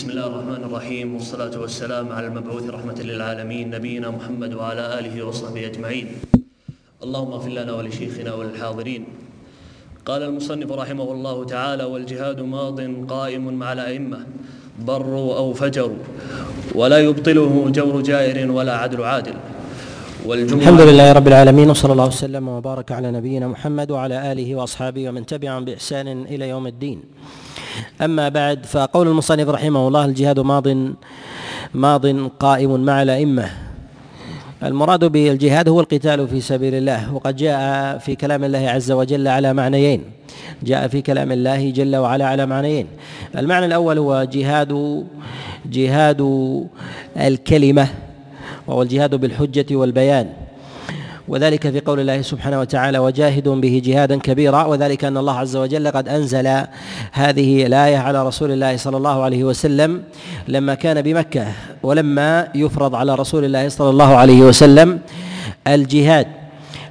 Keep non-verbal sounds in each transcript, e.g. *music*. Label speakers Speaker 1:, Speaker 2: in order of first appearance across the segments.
Speaker 1: بسم الله الرحمن الرحيم والصلاة والسلام على المبعوث رحمة للعالمين نبينا محمد وعلى آله وصحبه أجمعين اللهم اغفر لنا ولشيخنا وللحاضرين قال المصنف رحمه الله تعالى والجهاد ماض قائم مع الأئمة بروا أو فجروا ولا يبطله جور جائر ولا عدل عادل
Speaker 2: الحمد لله رب العالمين وصلى الله وسلم وبارك على نبينا محمد وعلى آله وأصحابه ومن تبعهم بإحسان إلى يوم الدين أما بعد فقول المصنف رحمه الله الجهاد ماض ماض قائم مع الأئمة. المراد بالجهاد هو القتال في سبيل الله وقد جاء في كلام الله عز وجل على معنيين. جاء في كلام الله جل وعلا على معنيين. المعنى الأول هو جهاد جهاد الكلمة وهو الجهاد بالحجة والبيان. وذلك في قول الله سبحانه وتعالى وجاهدوا به جهادا كبيرا وذلك أن الله عز وجل قد أنزل هذه الآية على رسول الله صلى الله عليه وسلم لما كان بمكة ولما يفرض على رسول الله صلى الله عليه وسلم الجهاد.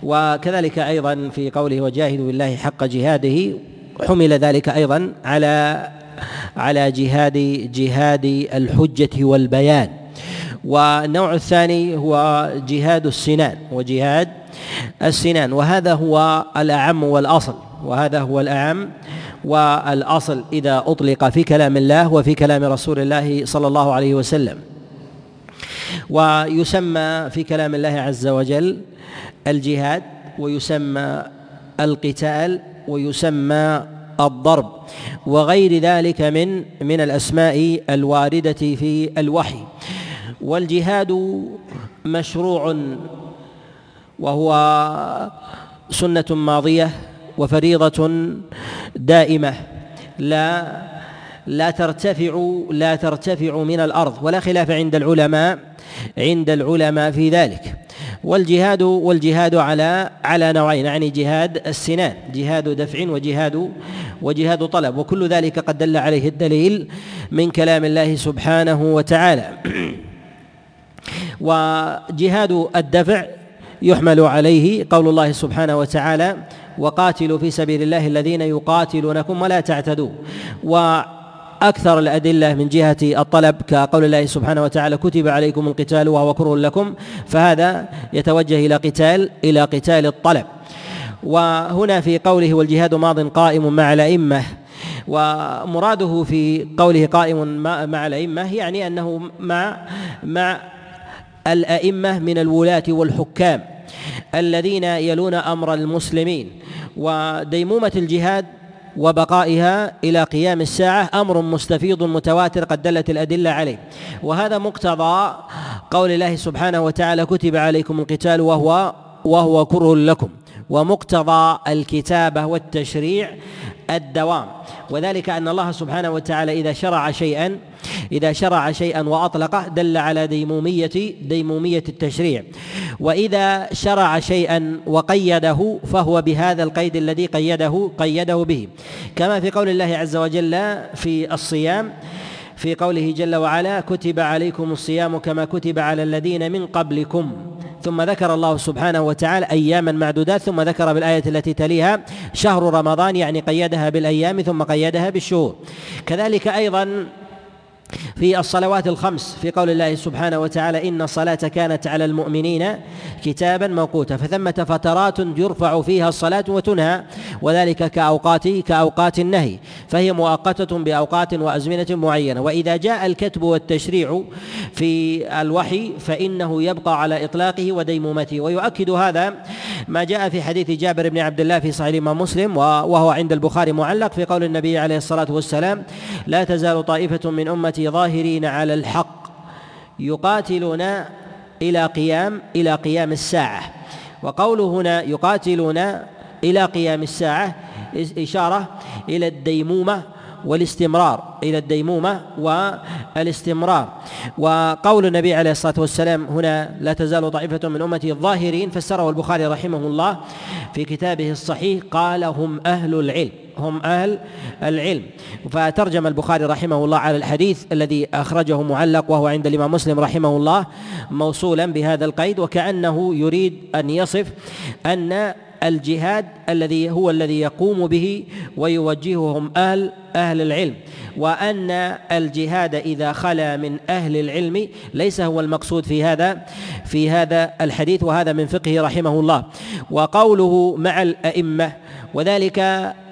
Speaker 2: وكذلك أيضا في قوله وجاهدوا بالله حق جهاده حمل ذلك أيضا على على جهاد جهاد الحجة والبيان. والنوع الثاني هو جهاد السنان وجهاد السنان. وهذا هو الأعم والأصل. وهذا هو الأعم والأصل إذا أطلق في كلام الله وفي كلام رسول الله صلى الله عليه وسلم. ويسمى في كلام الله عز وجل الجهاد ويسمى القتال ويسمى الضرب. وغير ذلك من من الأسماء الواردة في الوحي. والجهاد مشروع وهو سنة ماضية وفريضة دائمة. لا لا ترتفع لا ترتفع من الأرض ولا خلاف عند العلماء عند العلماء في ذلك. والجهاد والجهاد على على نوعين يعني جهاد السنان جهاد دفع وجهاد وجهاد طلب. وكل ذلك قد دل عليه الدليل من كلام الله سبحانه وتعالى. *clears throat* وجهاد الدفع يحمل عليه قول الله سبحانه وتعالى وقاتلوا في سبيل الله الذين يقاتلونكم ولا تعتدوا. وأكثر الأدلة من جهة الطلب كقول الله سبحانه وتعالى كتب عليكم القتال وهو كره لكم. فهذا يتوجه إلى قتال إلى قتال الطلب. وهنا في قوله والجهاد ماض قائم مع الأئمة. ومراده في قوله قائم مع الأئمة يعني أنه مع مع الأئمة من الولاة والحكام الذين يلون أمر المسلمين وديمومة الجهاد وبقائها إلى قيام الساعة أمر مستفيض متواتر قد دلت الأدلة عليه. وهذا مقتضى قول الله سبحانه وتعالى كتب عليكم القتال وهو وهو كره لكم ومقتضى الكتابة والتشريع الدوام. وذلك أن الله سبحانه وتعالى إذا شرع شيئا إذا شرع شيئا وأطلقه دل على ديمومية ديمومية التشريع. وإذا شرع شيئا وقيده فهو بهذا القيد الذي قيده قيده به. كما في قول الله عز وجل في الصيام في قوله جل وعلا كتب عليكم الصيام كما كتب على الذين من قبلكم. ثم ذكر الله سبحانه وتعالى أياما معدودات ثم ذكر بالآية التي تليها شهر رمضان يعني قيدها بالأيام ثم قيدها بالشهور. كذلك أيضا في الصلوات الخمس في قول الله سبحانه وتعالى إن الصلاة كانت على المؤمنين كتابا موقوتا فثمه فترات يرفع فيها الصلاة وتنهى وذلك كاوقات كأوقات النهي فهي مؤقتة بأوقات وأزمنة معينة. وإذا جاء الكتب والتشريع في الوحي فإنه يبقى على إطلاقه وديمومته. ويؤكد هذا ما جاء في حديث جابر بن عبد الله في صحيح الإمام مسلم وهو عند البخاري معلق في قول النبي عليه الصلاة والسلام لا تزال طائفة من أمتي ظاهرين على الحق يقاتلون إلى قيام إلى قيام الساعة. وقوله هنا يقاتلون إلى قيام الساعة إشارة إلى الديمومة والاستمرار إلى الديمومة والاستمرار. وقول النبي عليه الصلاة والسلام هنا لا تزال طائفة من أمتي الظاهرين فسره البخاري رحمه الله في كتابه الصحيح قال هم أهل العلم هم أهل العلم. فترجم البخاري رحمه الله على الحديث الذي أخرجه معلق وهو عند الإمام مسلم رحمه الله موصولا بهذا القيد وكأنه يريد أن يصف أن الجهاد الذي هو الذي يقوم به ويوجههم أهل أهل العلم. وأن الجهاد إذا خلا من أهل العلم ليس هو المقصود في هذا في هذا الحديث وهذا من فقهه رحمه الله. وقوله مع الأئمة وذلك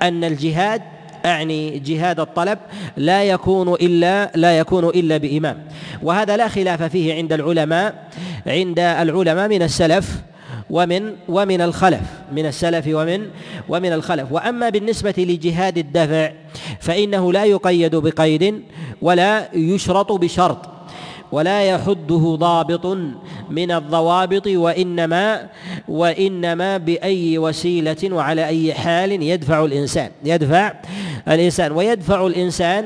Speaker 2: أن الجهاد أعني جهاد الطلب لا يكون إلا لا يكون إلا بإمام. وهذا لا خلاف فيه عند العلماء عند العلماء من السلف ومن ومن الخلف من السلف ومن ومن الخلف. وأما بالنسبة لجهاد الدفع فإنه لا يقيد بقيد ولا يشرط بشرط. ولا يحده ضابط من الضوابط وإنما وإنما بأي وسيلة وعلى أي حال يدفع الإنسان يدفع الإنسان ويدفع الإنسان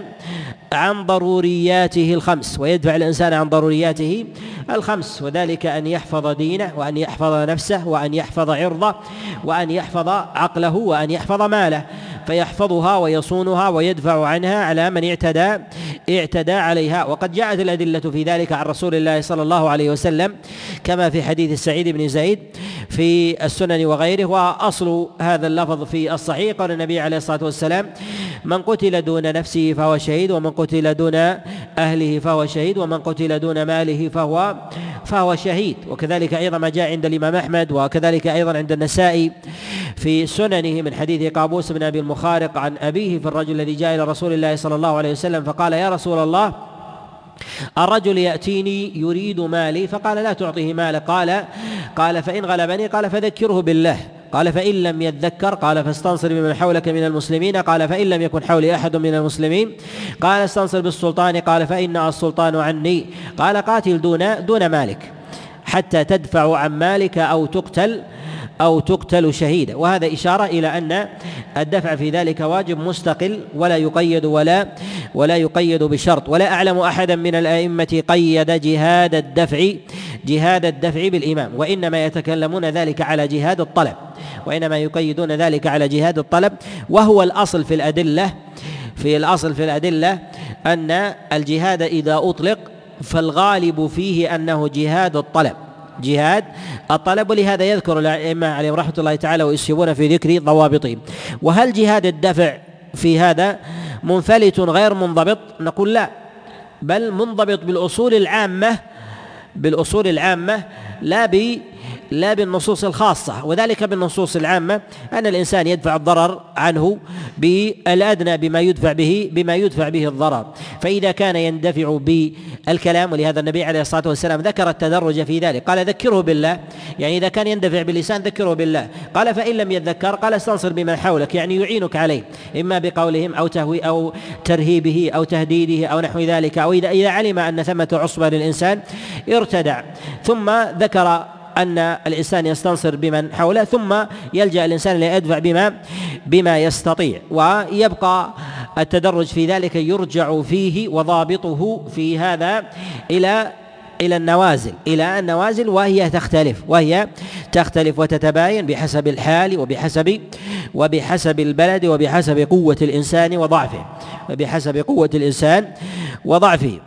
Speaker 2: عن ضرورياته الخمس ويدفع الإنسان عن ضرورياته الخمس وذلك أن يحفظ دينه وأن يحفظ نفسه وأن يحفظ عرضه وأن يحفظ عقله وأن يحفظ ماله. فيحفظها ويصونها ويدفع عنها على من اعتدى اعتدى عليها. وقد جاءت الأدلة في ذلك عن رسول الله صلى الله عليه وسلم كما في حديث سعيد بن زيد في السنن وغيره. وأصل هذا اللفظ في الصحيح قال النبي عليه الصلاة والسلام من قتل دون نفسه فهو شهيد ومن قتل دون أهله فهو شهيد ومن قتل دون ماله فهو فهو شهيد. وكذلك أيضا ما جاء عند الإمام أحمد وكذلك أيضا عند النسائي في سننه من حديث قابوس بن أبي المخارق عن أبيه في الرجل الذي جاء إلى رسول الله صلى الله عليه وسلم فقال يا رسول الله الرجل يأتيني يريد مالي؟ فقال لا تعطيه مال قال قال فإن غلبني قال فذكره بالله. قال فإن لم يتذكر. قال فاستنصر بمن حولك من المسلمين. قال فإن لم يكن حولي أحد من المسلمين. قال استنصر بالسلطان. قال فإن السلطان عني. قال قاتل دون دون مالك. حتى تدفع عن مالك أو تقتل أو تقتل شهيدا. وهذا إشارة إلى أن الدفع في ذلك واجب مستقل ولا يقيد ولا ولا يقيد بشرط. ولا أعلم أحدا من الأئمة قيد جهاد الدفع جهاد الدفع بالإمام. وإنما يتكلمون ذلك على جهاد الطلب. وإنما يقيدون ذلك على جهاد الطلب. وهو الأصل في الأدلة في الأصل في الأدلة أن الجهاد إذا أطلق فالغالب فيه أنه جهاد الطلب. جهاد الطلب ولهذا يذكر الأئمة عليهم رحمة الله تعالى ويسيبون في ذكر ضوابطهم. وهل جهاد الدفع في هذا منفلت غير منضبط؟ نقول لا بل منضبط بالأصول العامة بالأصول العامة لا لا بالنصوص الخاصة وذلك بالنصوص العامة أن الإنسان يدفع الضرر عنه بالأدنى بما يدفع به بما يدفع به الضرر. فإذا كان يندفع بالكلام ولهذا النبي عليه الصلاة والسلام ذكر التدرج في ذلك. قال ذكره بالله. يعني إذا كان يندفع باللسان ذكره بالله. قال فإن لم يتذكر قال استنصر بمن حولك. يعني يعينك عليه إما بقولهم أو تهوي أو ترهيبه أو تهديده أو نحو ذلك أو إذا إذا علم أن ثمة عصبة للإنسان ارتدع. ثم ذكر أن الإنسان يستنصر بمن حوله ثم يلجأ الإنسان ليدفع بما بما يستطيع. ويبقى التدرج في ذلك يرجع فيه وضابطه في هذا إلى إلى النوازل إلى النوازل وهي تختلف وهي تختلف وتتباين بحسب الحال وبحسب وبحسب البلد وبحسب قوة الإنسان وضعفه وبحسب قوة الإنسان وضعفه.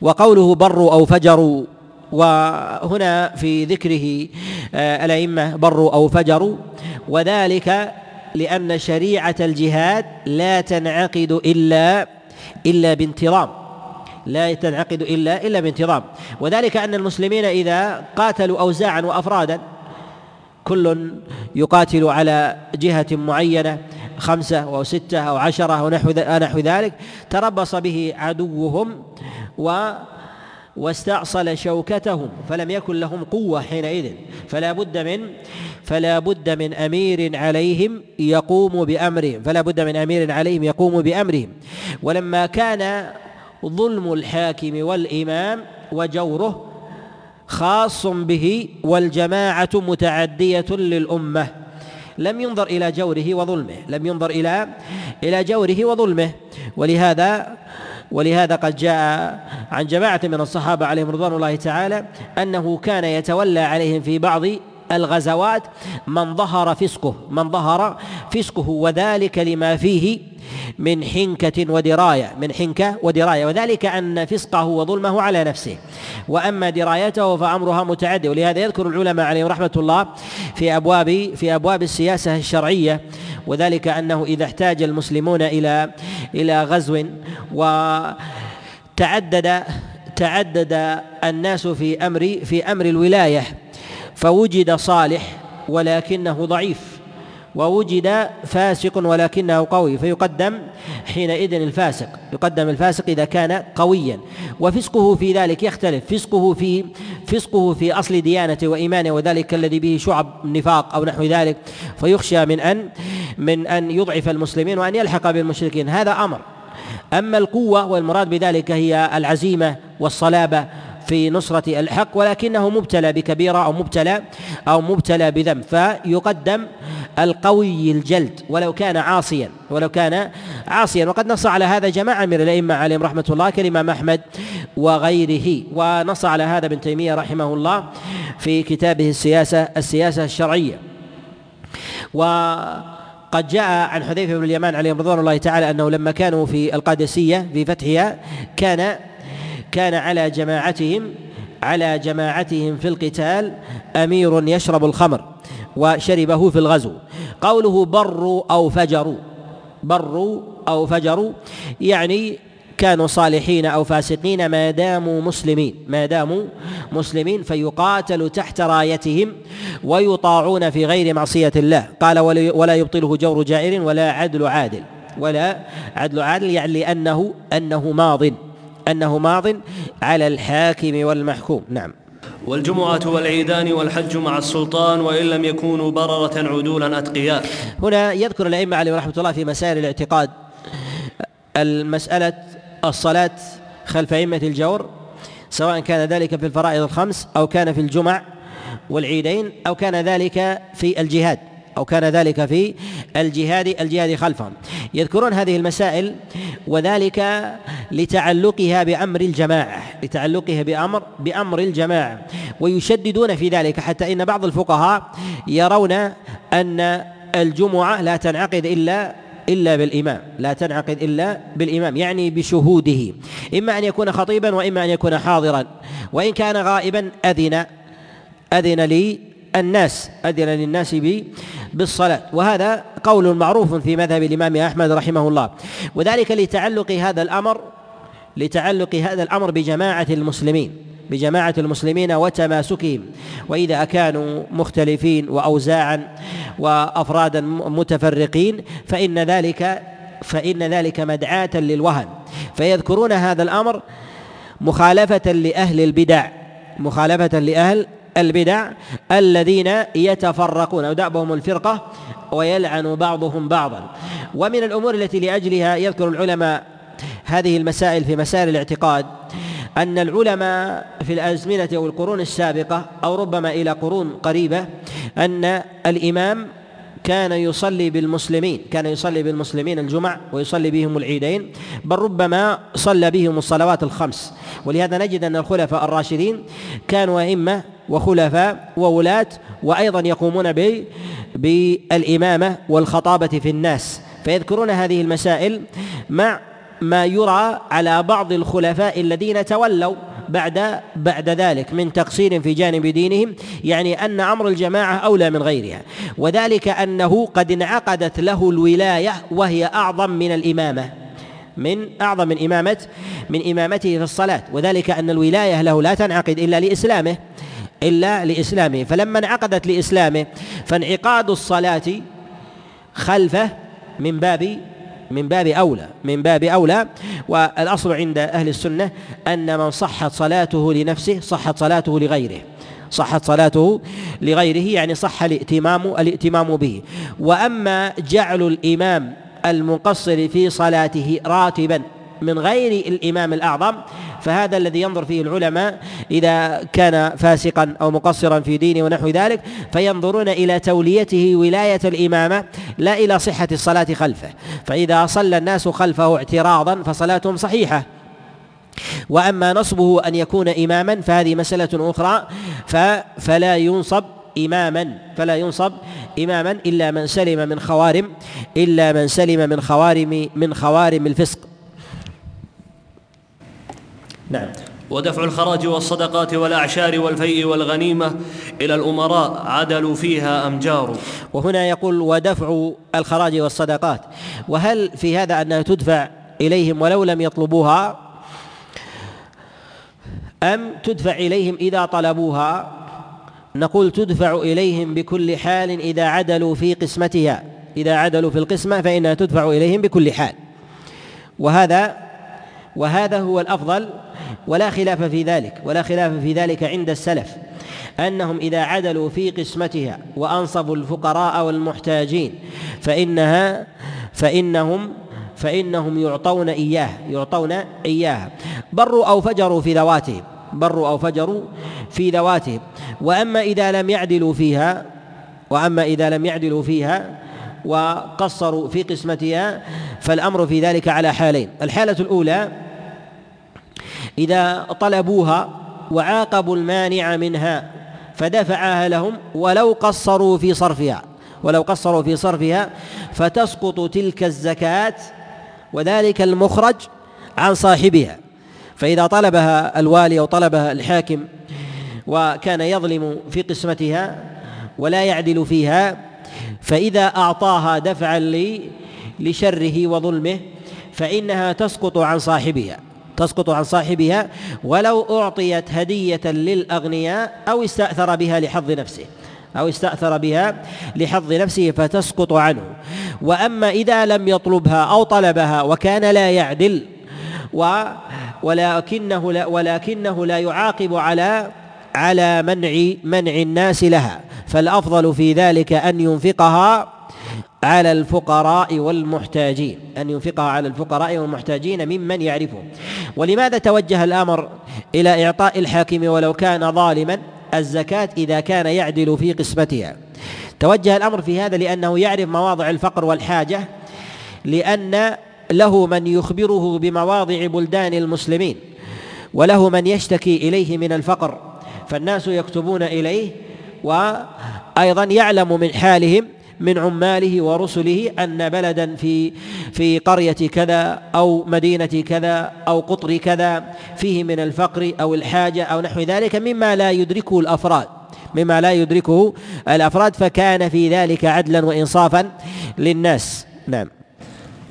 Speaker 2: وقوله بروا أو فجروا وهنا في ذكره آه، الأئمة بروا أو فجروا. وذلك لأن شريعة الجهاد لا تنعقد إلا إلا بانتظام. لا تنعقد إلا إلا بانتظام. وذلك أن المسلمين إذا قاتلوا أوزاعا وأفرادا كل يقاتل على جهة معينة خمسة أو ستة أو عشرة أو نحو ذلك تربص به عدوهم و واستأصل شوكتهم فلم يكن لهم قوة حينئذ. فلا بد من فلا بد من أمير عليهم يقوم بأمرهم. فلا بد من أمير عليهم يقوم بأمرهم. ولما كان ظلم الحاكم والإمام وجوره خاص به والجماعة متعدية للأمة لم ينظر إلى جوره وظلمه لم ينظر إلى إلى جوره وظلمه. ولهذا ولهذا قد جاء عن جماعة من الصحابة عليهم رضوان الله تعالى أنه كان يتولى عليهم في بعض الغزوات من ظهر فسقه من ظهر فسقه وذلك لما فيه من حنكة ودراية من حنكة ودراية وذلك أن فسقه وظلمه على نفسه. وأما درايته فأمرها متعدي ولهذا يذكر العلماء عليهم رحمة الله في أبواب في أبواب السياسة الشرعية وذلك أنه إذا احتاج المسلمون إلى إلى غزو وتعدد تعدد الناس في أمر في أمر الولاية فوجد صالح ولكنه ضعيف ووجد فاسق ولكنه قوي فيقدم حينئذ الفاسق يقدم الفاسق إذا كان قويا وفسقه في ذلك يختلف فسقه في فسقه في أصل ديانته وإيمانه وذلك الذي به شعب نفاق أو نحو ذلك فيخشى من أن من أن يضعف المسلمين وأن يلحق بالمشركين هذا أمر. أما القوة والمراد بذلك هي العزيمة والصلابة في نصرة الحق ولكنه مبتلى بكبيرة أو مبتلى أو مبتلى بذنب. فيقدم القوي الجلد ولو كان عاصيا ولو كان عاصيا. وقد نص على هذا جماعة من الأئمة عليهم رحمة الله كالإمام أحمد وغيره. ونص على هذا ابن تيمية رحمه الله في كتابه السياسة السياسة الشرعية. وقد جاء عن حذيفة بن اليمان عليه رضوان الله تعالى أنه لما كانوا في القادسية في فتحها كان كان على جماعتهم على جماعتهم في القتال أمير يشرب الخمر وشربه في الغزو. قوله بروا أو فجروا بروا أو فجروا يعني كانوا صالحين أو فاسقين ما داموا مسلمين ما داموا مسلمين فيقاتل تحت رايتهم ويطاعون في غير معصية الله. قال ولا يبطله جور جائر ولا عدل عادل. ولا عدل عادل يعني لأنه أنه ماض. أنه ماض على الحاكم والمحكوم. نعم.
Speaker 1: والجمعة والعيدان والحج مع السلطان وإن لم يكونوا بررة عدولا أتقياء
Speaker 2: هنا يذكر الأئمة عليهم رحمة الله في مسائل الاعتقاد. المسألة الصلاة خلف أئمة الجور سواء كان ذلك في الفرائض الخمس أو كان في الجمع والعيدين أو كان ذلك في الجهاد. أو كان ذلك في الجهاد الجهاد خلفهم. يذكرون هذه المسائل وذلك لتعلقها بأمر الجماعة لتعلقها بأمر بأمر الجماعة ويشددون في ذلك حتى إن بعض الفقهاء يرون أن الجمعة لا تنعقد إلا إلا بالإمام لا تنعقد إلا بالإمام يعني بشهوده. إما أن يكون خطيبا وإما أن يكون حاضرا. وإن كان غائبا أذن أذن لي الناس أذن للناس بالصلاة. وهذا قول معروف في مذهب الإمام أحمد رحمه الله. وذلك لتعلق هذا الأمر لتعلق هذا الأمر بجماعة المسلمين بجماعة المسلمين وتماسكهم. وإذا كانوا مختلفين وأوزاعا وأفرادا متفرقين فإن ذلك فإن ذلك مدعاة للوهن. فيذكرون هذا الأمر مخالفة لأهل البدع مخالفة لأهل البدع الذين يتفرقون أو دأبهم الفرقة ويلعن بعضهم بعضا. ومن الأمور التي لأجلها يذكر العلماء هذه المسائل في مسائل الاعتقاد أن العلماء في الأزمنة أو القرون السابقة أو ربما إلى قرون قريبة أن الإمام كان يصلي بالمسلمين كان يصلي بالمسلمين الجمع ويصلي بهم العيدين بل ربما صلى بهم الصلوات الخمس. ولهذا نجد أن الخلفاء الراشدين كانوا أئمة وخلفاء وولاة وأيضا يقومون بالإمامة والخطابة في الناس. فيذكرون هذه المسائل مع ما يرى على بعض الخلفاء الذين تولوا. بعد بعد ذلك من تقصير في جانب دينهم يعني أن أمر الجماعة أولى من غيرها وذلك أنه قد انعقدت له الولاية وهي أعظم من الإمامة من أعظم من إمامة من إمامته في الصلاة وذلك أن الولاية له لا تنعقد إلا لإسلامه إلا لإسلامه فلما انعقدت لإسلامه فانعقاد الصلاة خلفه من باب من باب أولى من باب أولى والأصل عند أهل السنة أن من صحت صلاته لنفسه صحت صلاته لغيره. صحت صلاته لغيره يعني صح الائتمام الائتمام به. وأما جعل الإمام المقصر في صلاته راتبا من غير الإمام الأعظم فهذا الذي ينظر فيه العلماء إذا كان فاسقا أو مقصرا في دينه ونحو ذلك فينظرون إلى توليته ولاية الإمامة لا إلى صحة الصلاة خلفه. فإذا صلى الناس خلفه اعتراضا فصلاتهم صحيحة. وأما نصبه أن يكون اماما فهذه مسألة أخرى فلا ينصب إماما فلا ينصب إماما إلا من سلم من خوارم إلا من سلم من خوارم من خوارم الفسق.
Speaker 1: نعم. ودفع الخراج والصدقات والأعشار والفيء والغنيمة إلى الأمراء عدلوا فيها أم جاروا؟
Speaker 2: وهنا يقول ودفع الخراج والصدقات. وهل في هذا أنها تدفع إليهم ولو لم يطلبوها؟ أم تدفع إليهم إذا طلبوها؟ نقول تدفع إليهم بكل حال إذا عدلوا في قسمتها. إذا عدلوا في القسمة فإنها تدفع إليهم بكل حال. وهذا وهذا هو الأفضل ولا خلاف في ذلك ولا خلاف في ذلك عند السلف أنهم إذا عدلوا في قسمتها وأنصفوا الفقراء والمحتاجين فإنها فإنهم فإنهم يعطون إياه يعطون إياها بروا أو فجروا في ذواتهم بروا أو فجروا في ذواتهم. وأما إذا لم يعدلوا فيها وأما إذا لم يعدلوا فيها وقصروا في قسمتها فالأمر في ذلك على حالين. الحالة الأولى إذا طلبوها وعاقبوا المانع منها فدفعها لهم ولو قصروا في صرفها ولو قصروا في صرفها فتسقط تلك الزكاة وذلك المخرج عن صاحبها. فإذا طلبها الوالي أو طلبها الحاكم وكان يظلم في قسمتها ولا يعدل فيها فإذا أعطاها دفعا لشره وظلمه فإنها تسقط عن صاحبها. تسقط عن صاحبها ولو أعطيت هدية للأغنياء أو استأثر بها لحظ نفسه أو استأثر بها لحظ نفسه فتسقط عنه. وأما إذا لم يطلبها أو طلبها وكان لا يعدل و ولكنه لا ولكنه لا يعاقب على على منع منع الناس لها فالأفضل في ذلك أن ينفقها على الفقراء والمحتاجين أن ينفقها على الفقراء والمحتاجين ممن يعرفهم ولماذا توجه الأمر إلى إعطاء الحاكم ولو كان ظالما؟ الزكاة إذا كان يعدل في قسمتها. توجه الأمر في هذا لأنه يعرف مواضع الفقر والحاجة لأن له من يخبره بمواضع بلدان المسلمين وله من يشتكي إليه من الفقر. فالناس يكتبون إليه وأيضا يعلم من حالهم من عماله ورسله أن بلدا في في قرية كذا أو مدينة كذا أو قطر كذا فيه من الفقر أو الحاجة أو نحو ذلك مما لا يدركه الأفراد مما لا يدركه الأفراد فكان في ذلك عدلا وإنصافا للناس. نعم.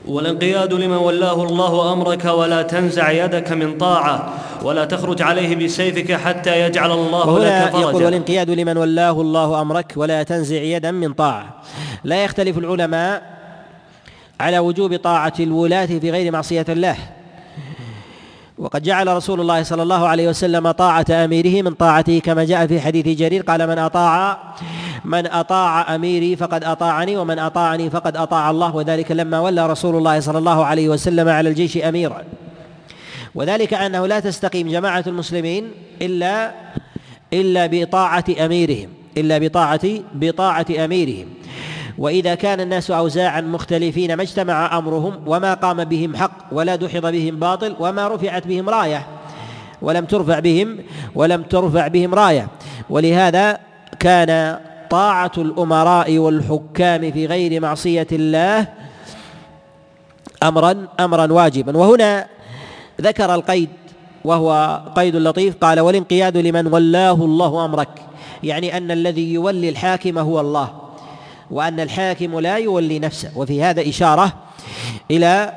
Speaker 1: والانقياد لمن ولاه الله أمرك ولا تنزع يدك من طاعة ولا تخرج عليه بسيفك حتى يجعل الله لك فرجا.
Speaker 2: يقول والانقياد لمن ولاه الله أمرك ولا تنزع يدا من طاعة. لا يختلف العلماء على وجوب طاعة الولاة في غير معصية الله. وقد جعل رسول الله صلى الله عليه وسلم طاعة أميره من طاعته كما جاء في حديث جرير قال من أطاع من أطاع أميري فقد أطاعني ومن أطاعني فقد أطاع الله. وذلك لما ولى رسول الله صلى الله عليه وسلم على الجيش أميرا. وذلك أنه لا تستقيم جماعة المسلمين إلا إلا بطاعة أميرهم إلا بطاعة بطاعة أميرهم. وإذا كان الناس أوزاعا مختلفين ما اجتمع أمرهم وما قام بهم حق ولا دحض بهم باطل وما رفعت بهم راية ولم ترفع بهم ولم ترفع بهم راية. ولهذا كان طاعة الأمراء والحكام في غير معصية الله أمرا أمرا واجبا. وهنا ذكر القيد وهو قيد لطيف قال والانقياد لمن ولاه الله أمرك. يعني أن الذي يولي الحاكم هو الله. وأن الحاكم لا يولي نفسه. وفي هذا إشارة إلى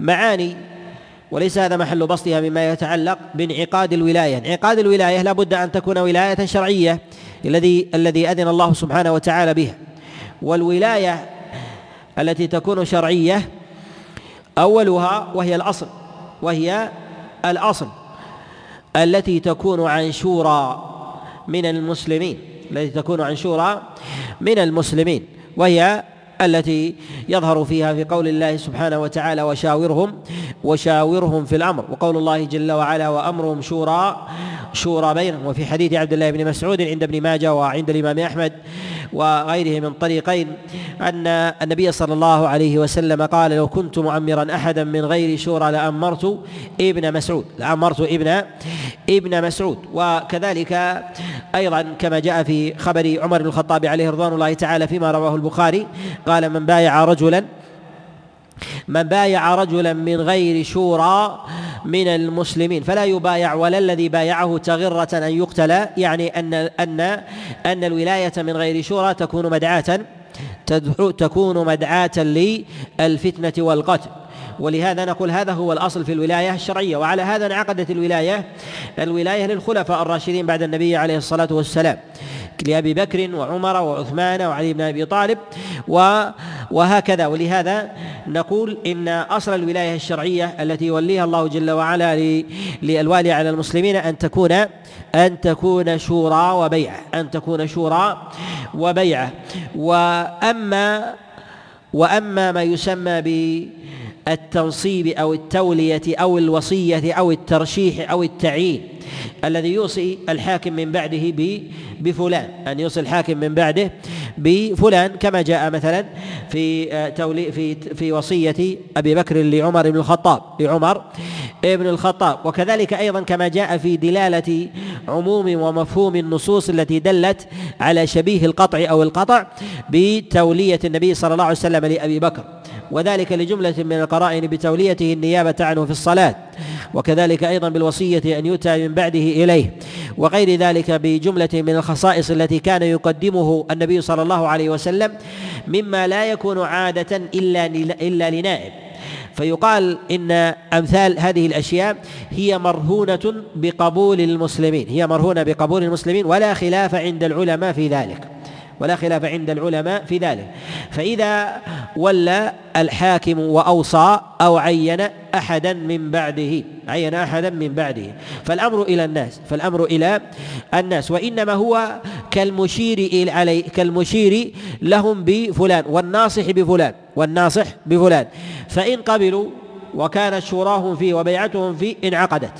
Speaker 2: معاني وليس هذا محل بسطها مما يتعلق بانعقاد الولاية. انعقاد الولاية لا بد أن تكون ولاية شرعية الذي الذي أذن الله سبحانه وتعالى بها. والولاية التي تكون شرعية أولها وهي الأصل وهي الأصل التي تكون عن شورى من المسلمين. التي تكون عن شورى من المسلمين وهي التي يظهر فيها في قول الله سبحانه وتعالى وشاورهم وشاورهم في الأمر وقول الله جل وعلا وأمرهم شورى شورى بينهم. وفي حديث عبد الله بن مسعود عند ابن ماجه وعند الإمام أحمد وغيره من طريقين أن النبي صلى الله عليه وسلم قال لو كنت مؤمرا احدا من غير شورى لأمرت ابن مسعود. لأمرت ابن ابن مسعود. وكذلك أيضا كما جاء في خبر عمر بن الخطاب عليه رضوان الله تعالى فيما رواه البخاري قال من بايع رجلا من بايع رجلا من غير شورى من المسلمين فلا يبايع ولا الذي بايعه تغرة أن يقتل يعني أن أن أن الولاية من غير شورى تكون مدعاة تكون مدعاة للفتنة والقتل. ولهذا نقول هذا هو الأصل في الولاية الشرعية. وعلى هذا انعقدت الولاية الولاية للخلفاء الراشدين بعد النبي عليه الصلاة والسلام. لأبي بكر وعمر وعثمان وعلي بن أبي طالب وهكذا. ولهذا نقول إن أصل الولاية الشرعية التي يوليها الله جل وعلا للوالي على المسلمين أن تكون أن تكون شورى وبيعة أن تكون شورى وبيعة وأما وأما ما يسمى بالتنصيب أو التولية أو الوصية أو الترشيح أو التعيين الذي يوصي الحاكم من بعده بفلان أن يوصي الحاكم من بعده بفلان كما جاء مثلا في آه، تولي في في وصية أبي بكر لعمر بن الخطاب لعمر ابن الخطاب. وكذلك أيضا كما جاء في دلالة عموم ومفهوم النصوص التي دلت على شبيه القطع أو القطع بتولية النبي صلى الله عليه وسلم لأبي بكر. وذلك لجملة من القرائن بتوليته النيابة عنه في الصلاة وكذلك أيضا بالوصية أن يؤتى من بعده إليه وغير ذلك بجملة من الخصائص التي كان يقدمه النبي صلى الله عليه وسلم مما لا يكون عادة إلا إلا لنائب. فيقال إن أمثال هذه الأشياء هي مرهونة بقبول المسلمين هي مرهونة بقبول المسلمين ولا خلاف عند العلماء في ذلك. ولا خلاف عند العلماء في ذلك. فإذا ولى الحاكم وأوصى أو عين أحدا من بعده عين أحدا من بعده. فالأمر إلى الناس فالأمر إلى الناس. وإنما هو كالمشير إلى علي كالمشير لهم بفلان والناصح بفلان والناصح بفلان. فإن قبلوا وكانت شوراهم فيه وبيعتهم فيه انعقدت.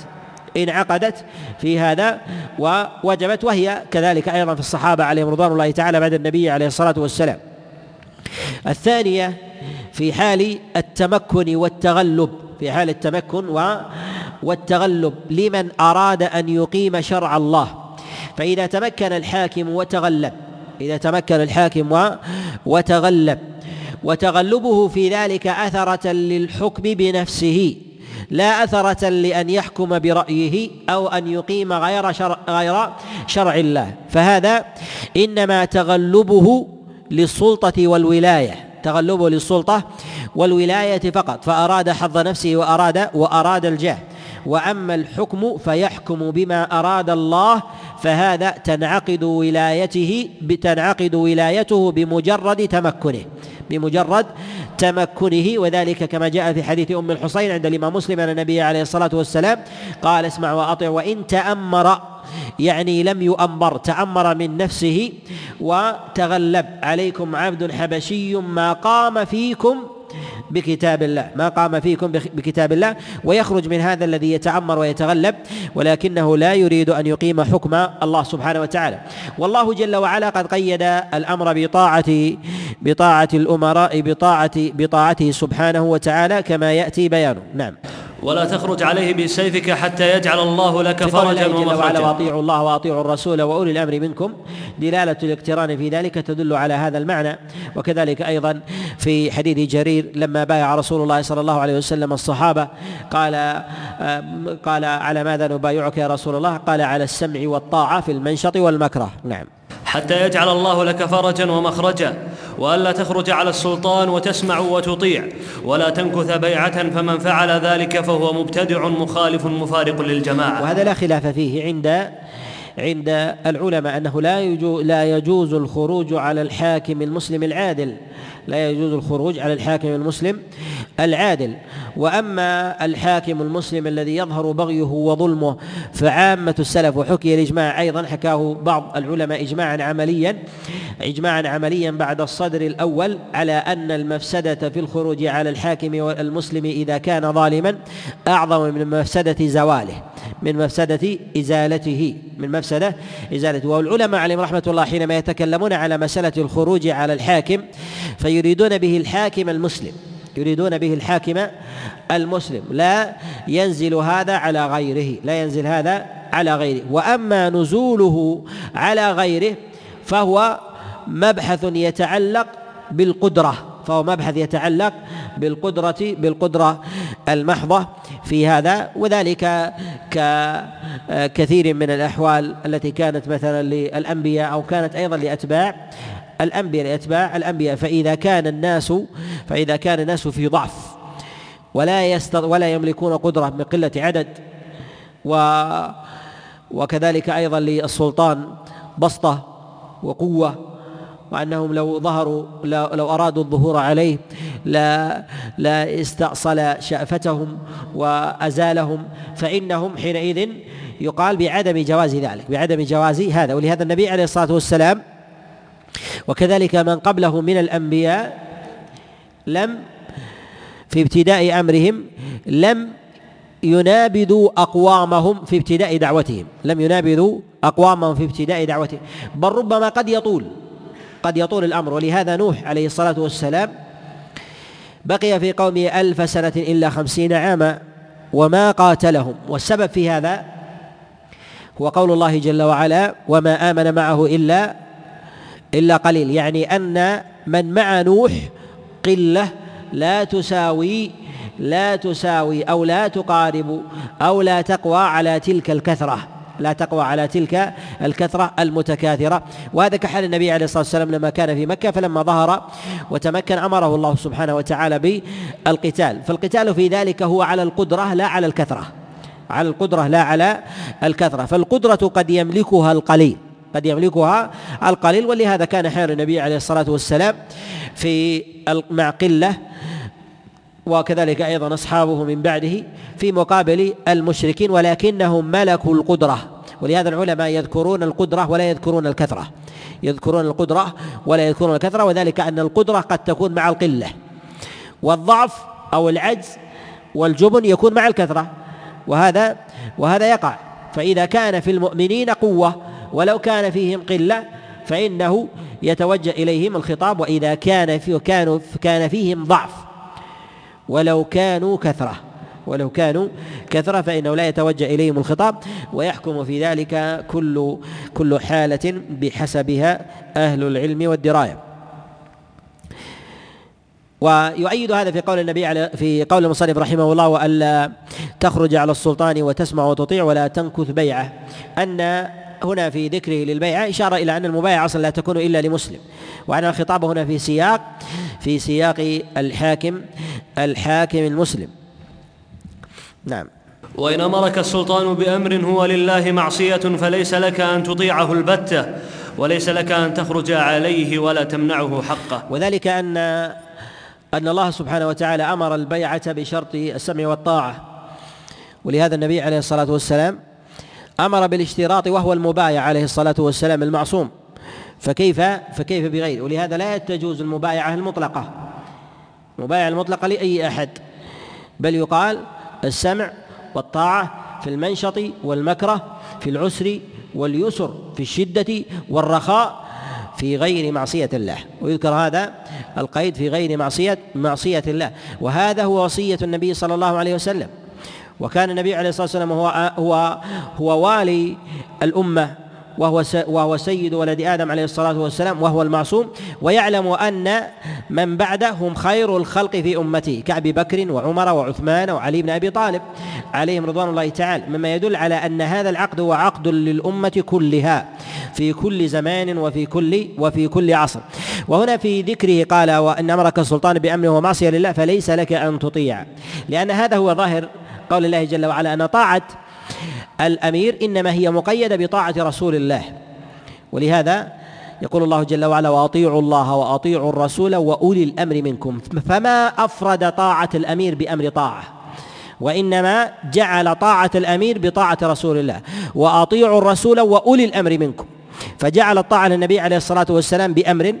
Speaker 2: انعقدت في هذا ووجبت وهي كذلك أيضا في الصحابة عليهم رضوان الله تعالى بعد النبي عليه الصلاة والسلام. الثانية في حال التمكن والتغلب في حال التمكن والتغلب لمن أراد أن يقيم شرع الله فإذا تمكن الحاكم وتغلب إذا تمكن الحاكم وتغلب وتغلبه في ذلك أثرة للحكم بنفسه لا أثرة لأن يحكم برأيه أو أن يقيم غير شرع, غير شرع الله. فهذا إنما تغلبه للسلطة والولاية. تغلبه للسلطة والولاية فقط. فأراد حظ نفسه وأراد وأراد الجاه. وأما الحكم فيحكم بما أراد الله فهذا تنعقد ولايته تنعقد ولايته بمجرد تمكنه بمجرد تمكنه. وذلك كما جاء في حديث أم الحصين عند الإمام مسلم ان النبي عليه الصلاة والسلام قال اسمع واطع وإن تأمر يعني لم يؤمر تأمر من نفسه وتغلب عليكم عبد حبشي ما قام فيكم بكتاب الله ما قام فيكم بكتاب الله ويخرج من هذا الذي يتعمر ويتغلب ولكنه لا يريد أن يقيم حكم الله سبحانه وتعالى. والله جل وعلا قد قيد الأمر بطاعه بطاعة الأمراء بطاعه بطاعته سبحانه وتعالى كما يأتي بيانه نعم.
Speaker 1: ولا تخرج عليه بسيفك حتى يجعل الله لك فرجا ومخرجا.
Speaker 2: وأطيعوا الله وأطيعوا الرسول وأولي الأمر منكم. دلالة الاقتران في ذلك تدل على هذا المعنى. وكذلك أيضا في حديث جرير لما بايع رسول الله صلى الله عليه وسلم الصحابة قال قال على ماذا نبايعك يا رسول الله؟ قال على السمع والطاعة في المنشط والمكره. نعم.
Speaker 1: حتى يجعل الله لك فرجا ومخرجا والا تخرج على السلطان وتسمع وتطيع ولا تنكث بيعة فمن فعل ذلك فهو مبتدع مخالف مفارق للجماعة.
Speaker 2: وهذا لا خلاف فيه عند عند العلماء أنه لا يجوز لا يجوز الخروج على الحاكم المسلم العادل. لا يجوز الخروج على الحاكم المسلم العادل. وأما الحاكم المسلم الذي يظهر بغيه وظلمه فعامة السلف وحكي الإجماع أيضا حكاه بعض العلماء اجماعا عمليا اجماعا عمليا بعد الصدر الأول على أن المفسدة في الخروج على الحاكم المسلم إذا كان ظالما أعظم من مفسدة زواله. من مفسدة إزالته من مفسدة إزالته. والعلماء عليهم رحمة الله حينما يتكلمون على مسألة الخروج على الحاكم فيريدون به الحاكم المسلم يريدون به الحاكم المسلم. لا ينزل هذا على غيره لا ينزل هذا على غيره. وأما نزوله على غيره فهو مبحث يتعلق بالقدرة. فهو مبحث يتعلق بالقدرة بالقدرة المحضة في هذا وذلك ككثير من الأحوال التي كانت مثلا للأنبياء أو كانت أيضا لأتباع الأنبياء لأتباع الأنبياء. فإذا كان الناس فإذا كان الناس في ضعف ولا ولا يملكون قدرة من قلة عدد و وكذلك أيضا للسلطان بسطة وقوة وأنهم لو ظهروا لو, أرادوا الظهور عليه لا لا استأصل شأفتهم وأزالهم فإنهم حينئذ يقال بعدم جواز ذلك بعدم جواز هذا. ولهذا النبي عليه الصلاة والسلام وكذلك من قبله من الأنبياء لم في ابتداء أمرهم لم ينابذوا أقوامهم في ابتداء دعوتهم لم ينابذوا أقوامهم في ابتداء دعوتهم بل ربما قد يطول. قد يطول الأمر. ولهذا نوح عليه الصلاة والسلام بقي في قومه ألف سنة إلا خمسين عاما وما قاتلهم. والسبب في هذا هو قول الله جل وعلا وما آمن معه إلا إلا قليل. يعني أن من مع نوح قلة لا تساوي لا تساوي أو لا تقارب أو لا تقوى على تلك الكثرة. لا تقوى على تلك الكثرة المتكاثرة. وهذا كحال النبي عليه الصلاة والسلام لما كان في مكة فلما ظهر وتمكن أمره الله سبحانه وتعالى بالقتال. فالقتال في ذلك هو على القدرة لا على الكثرة. على القدرة لا على الكثرة. فالقدرة قد يملكها القليل قد يملكها القليل. ولهذا كان حال النبي عليه الصلاة والسلام في مع قلة وكذلك أيضا أصحابه من بعده في مقابل المشركين ولكنهم ملكوا القدرة. ولهذا العلماء يذكرون القدرة ولا يذكرون الكثرة. يذكرون القدرة ولا يذكرون الكثرة وذلك أن القدرة قد تكون مع القلة. والضعف أو العجز والجبن يكون مع الكثرة. وهذا وهذا يقع. فإذا كان في المؤمنين قوة ولو كان فيهم قلة فإنه يتوجه إليهم الخطاب وإذا كان في كانوا كان فيهم ضعف. ولو كانوا كثرة. ولو كانوا كثرة فإنه لا يتوجه إليهم الخطاب ويحكم في ذلك كل كل حالة بحسبها أهل العلم والدراية. ويؤيد هذا في قول النبي على في قول المصنف رحمه الله وألا تخرج على السلطان وتسمع وتطيع ولا تنكث بيعه. أن هنا في ذكره للبيعة إشارة إلى أن المبايعة أصلا لا تكون إلا لمسلم وأن الخطاب هنا في سياق في سياق الحاكم الحاكم المسلم. نعم.
Speaker 1: وإن أمرك السلطان بأمر هو لله معصية فليس لك أن تطيعه البتة وليس لك أن تخرج عليه ولا تمنعه حقه.
Speaker 2: وذلك أن أن الله سبحانه وتعالى أمر البيعة بشرط السمع والطاعة. ولهذا النبي عليه الصلاة والسلام أمر بالاشتراط وهو المبايع عليه الصلاة والسلام المعصوم. فكيف؟ فكيف بغيره ولهذا لا تجوز المبايعة المطلقة. المبايعه المطلقة لأي أحد. بل يقال السمع والطاعة في المنشط والمكره في العسر واليسر في الشدة والرخاء في غير معصية الله. ويذكر هذا القيد في غير معصية معصية الله. وهذا هو وصية النبي صلى الله عليه وسلم. وكان النبي عليه الصلاة والسلام هو هو هو والي الأمة وهو وهو سيد ولد آدم عليه الصلاة والسلام وهو المعصوم. ويعلم أن من بعده هم خير الخلق في امته كابي بكر وعمر وعثمان وعلي بن أبي طالب. عليهم رضوان الله تعالى. مما يدل على أن هذا العقد هو عقد للأمة كلها في كل زمان وفي كل وفي كل عصر. وهنا في ذكره قال وإن أمرك السلطان بأمره ومعصية لله فليس لك أن تطيع. لأن هذا هو ظاهر قول الله جل وعلا أن طاعة الأمير إنما هي مقيدة بطاعة رسول الله. ولهذا يقول الله جل وعلا وأطيعوا الله وأطيعوا الرسول وأولي الأمر منكم. فما أفرد طاعة الأمير بأمر طاعة؟ وإنما جعل طاعة الأمير بطاعة رسول الله. وأطيعوا الرسول وأولي الأمر منكم. فجعل الطاعة للنبي عليه الصلاة والسلام بأمر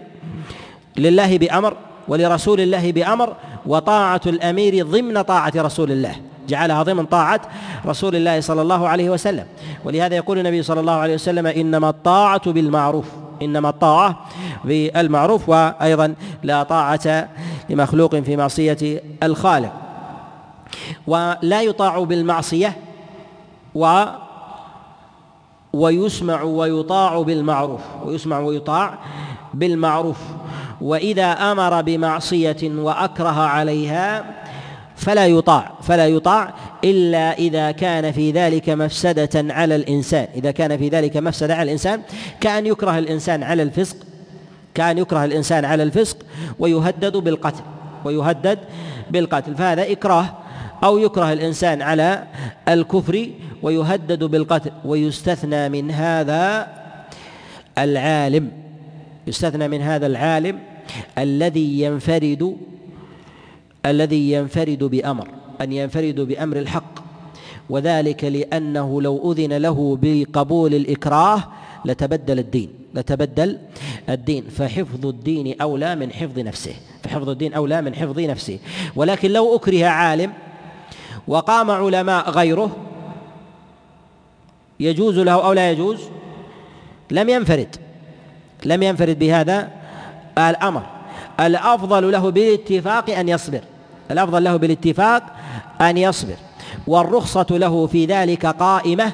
Speaker 2: لله بأمر ولرسول الله بأمر وطاعة الأمير ضمن طاعة رسول الله. جعلها ضمن طاعة رسول الله صلى الله عليه وسلم. ولهذا يقول النبي صلى الله عليه وسلم إنما الطاعة بالمعروف. إنما الطاعة بالمعروف وأيضا لا طاعة لمخلوق في معصية الخالق. ولا يطاع بالمعصية و ويسمع ويطاع بالمعروف. ويسمع ويطاع بالمعروف. وإذا أمر بمعصية وأكره عليها فلا يطاع فلا يطاع إلا إذا كان في ذلك مفسدة على الإنسان. إذا كان في ذلك مفسدة على الإنسان كأن يكره الإنسان على الفسق كأن يكره الإنسان على الفسق ويهدد بالقتل ويهدد بالقتل. فهذا إكراه أو يكره الإنسان على الكفر ويهدد بالقتل. ويستثنى من هذا العالم يستثنى من هذا العالم الذي ينفرد الذي ينفرد بأمر أن ينفرد بأمر الحق. وذلك لأنه لو أذن له بقبول الإكراه لتبدل الدين لتبدل الدين. فحفظ الدين أولى من حفظ نفسه فحفظ الدين أولى من حفظ نفسه. ولكن لو أكره عالم وقام علماء غيره يجوز له أو لا يجوز؟ لم ينفرد. لم ينفرد بهذا الأمر. الأفضل له بالاتفاق أن يصبر. الأفضل له بالاتفاق أن يصبر. والرخصة له في ذلك قائمة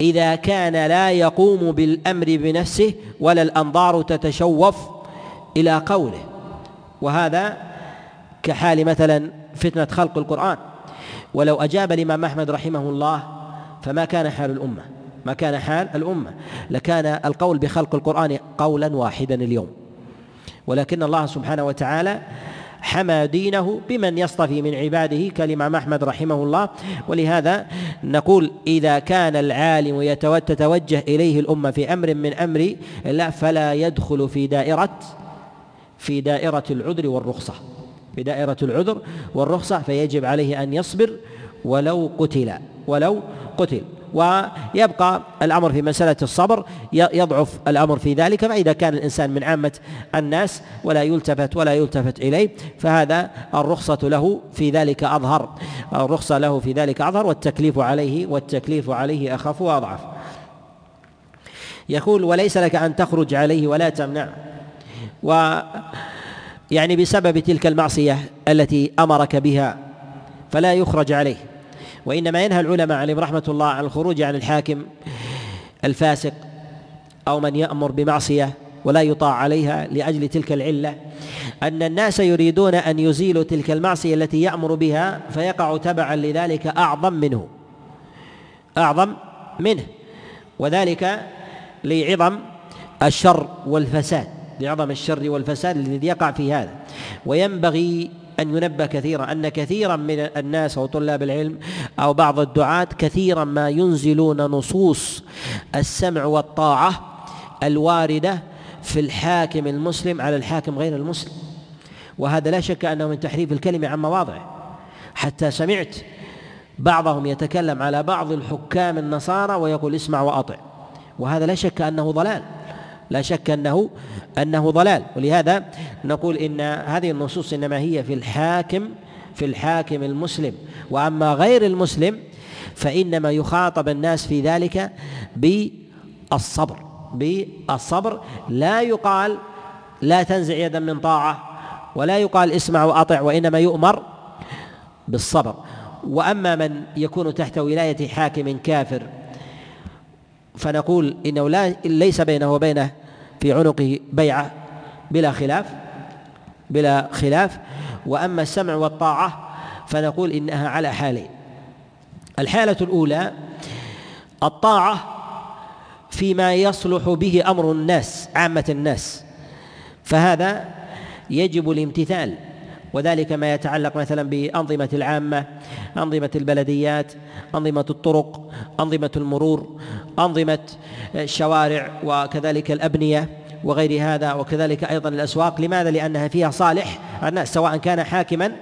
Speaker 2: إذا كان لا يقوم بالأمر بنفسه ولا الأنظار تتشوف إلى قوله. وهذا كحال مثلا فتنة خلق القرآن. ولو أجاب الإمام أحمد رحمه الله فما كان حال الأمة. ما كان حال الأمة. لكان القول بخلق القرآن قولا واحدا اليوم. ولكن الله سبحانه وتعالى حمى دينه بمن يصطفي من عباده كالإمام أحمد رحمه الله. ولهذا نقول إذا كان العالم يتوجه إليه الأمة في أمر من أمر الله فلا يدخل في دائرة في دائرة العذر والرخصة. في دائرة العذر والرخصة فيجب عليه أن يصبر ولو قتل ولو قتل. ويبقى الأمر في مسألة الصبر يضعف الأمر في ذلك فاذا كان الإنسان من عامة الناس ولا يلتفت ولا يلتفت إليه فهذا الرخصة له في ذلك أظهر. الرخصة له في ذلك أظهر والتكليف عليه والتكليف عليه أخف وأضعف. يقول وليس لك أن تخرج عليه ولا تمنع. و يعني بسبب تلك المعصية التي أمرك بها فلا يخرج عليه. وإنما ينهى العلماء عليهم رحمة الله عن الخروج عن الحاكم الفاسق أو من يأمر بمعصية ولا يطاع عليها لأجل تلك العلة. أن الناس يريدون أن يزيلوا تلك المعصية التي يأمر بها فيقع تبعا لذلك أعظم منه أعظم منه وذلك لعظم الشر والفساد لعظم الشر والفساد الذي يقع في هذا. وينبغي أن ينبه كثيرا أن كثيرا من الناس أو طلاب العلم أو بعض الدعاة كثيرا ما ينزلون نصوص السمع والطاعة الواردة في الحاكم المسلم على الحاكم غير المسلم. وهذا لا شك أنه من تحريف الكلمة عن مواضعه. حتى سمعت بعضهم يتكلم على بعض الحكام النصارى ويقول اسمع وأطع. وهذا لا شك أنه ضلال. لا شك انه أنه ضلال. ولهذا نقول إن هذه النصوص إنما هي في الحاكم في الحاكم المسلم. وأما غير المسلم فإنما يخاطب الناس في ذلك بالصبر. بالصبر. لا يقال لا تنزع يدا من طاعة ولا يقال اسمع وأطع وإنما يؤمر بالصبر. وأما من يكون تحت ولاية حاكم كافر فنقول إنه لا ليس بينه وبينه في عنقه بيعة بلا خلاف بلا خلاف. وأما السمع والطاعة فنقول إنها على حالين. الحالة الأولى الطاعة فيما يصلح به أمر الناس عامة الناس. فهذا يجب الامتثال. وذلك ما يتعلق مثلا بأنظمة العامة أنظمة البلديات أنظمة الطرق أنظمة المرور أنظمة الشوارع وكذلك الأبنية وغير هذا وكذلك أيضا الأسواق لماذا؟ لأنها فيها صالح الناس سواء كان حاكما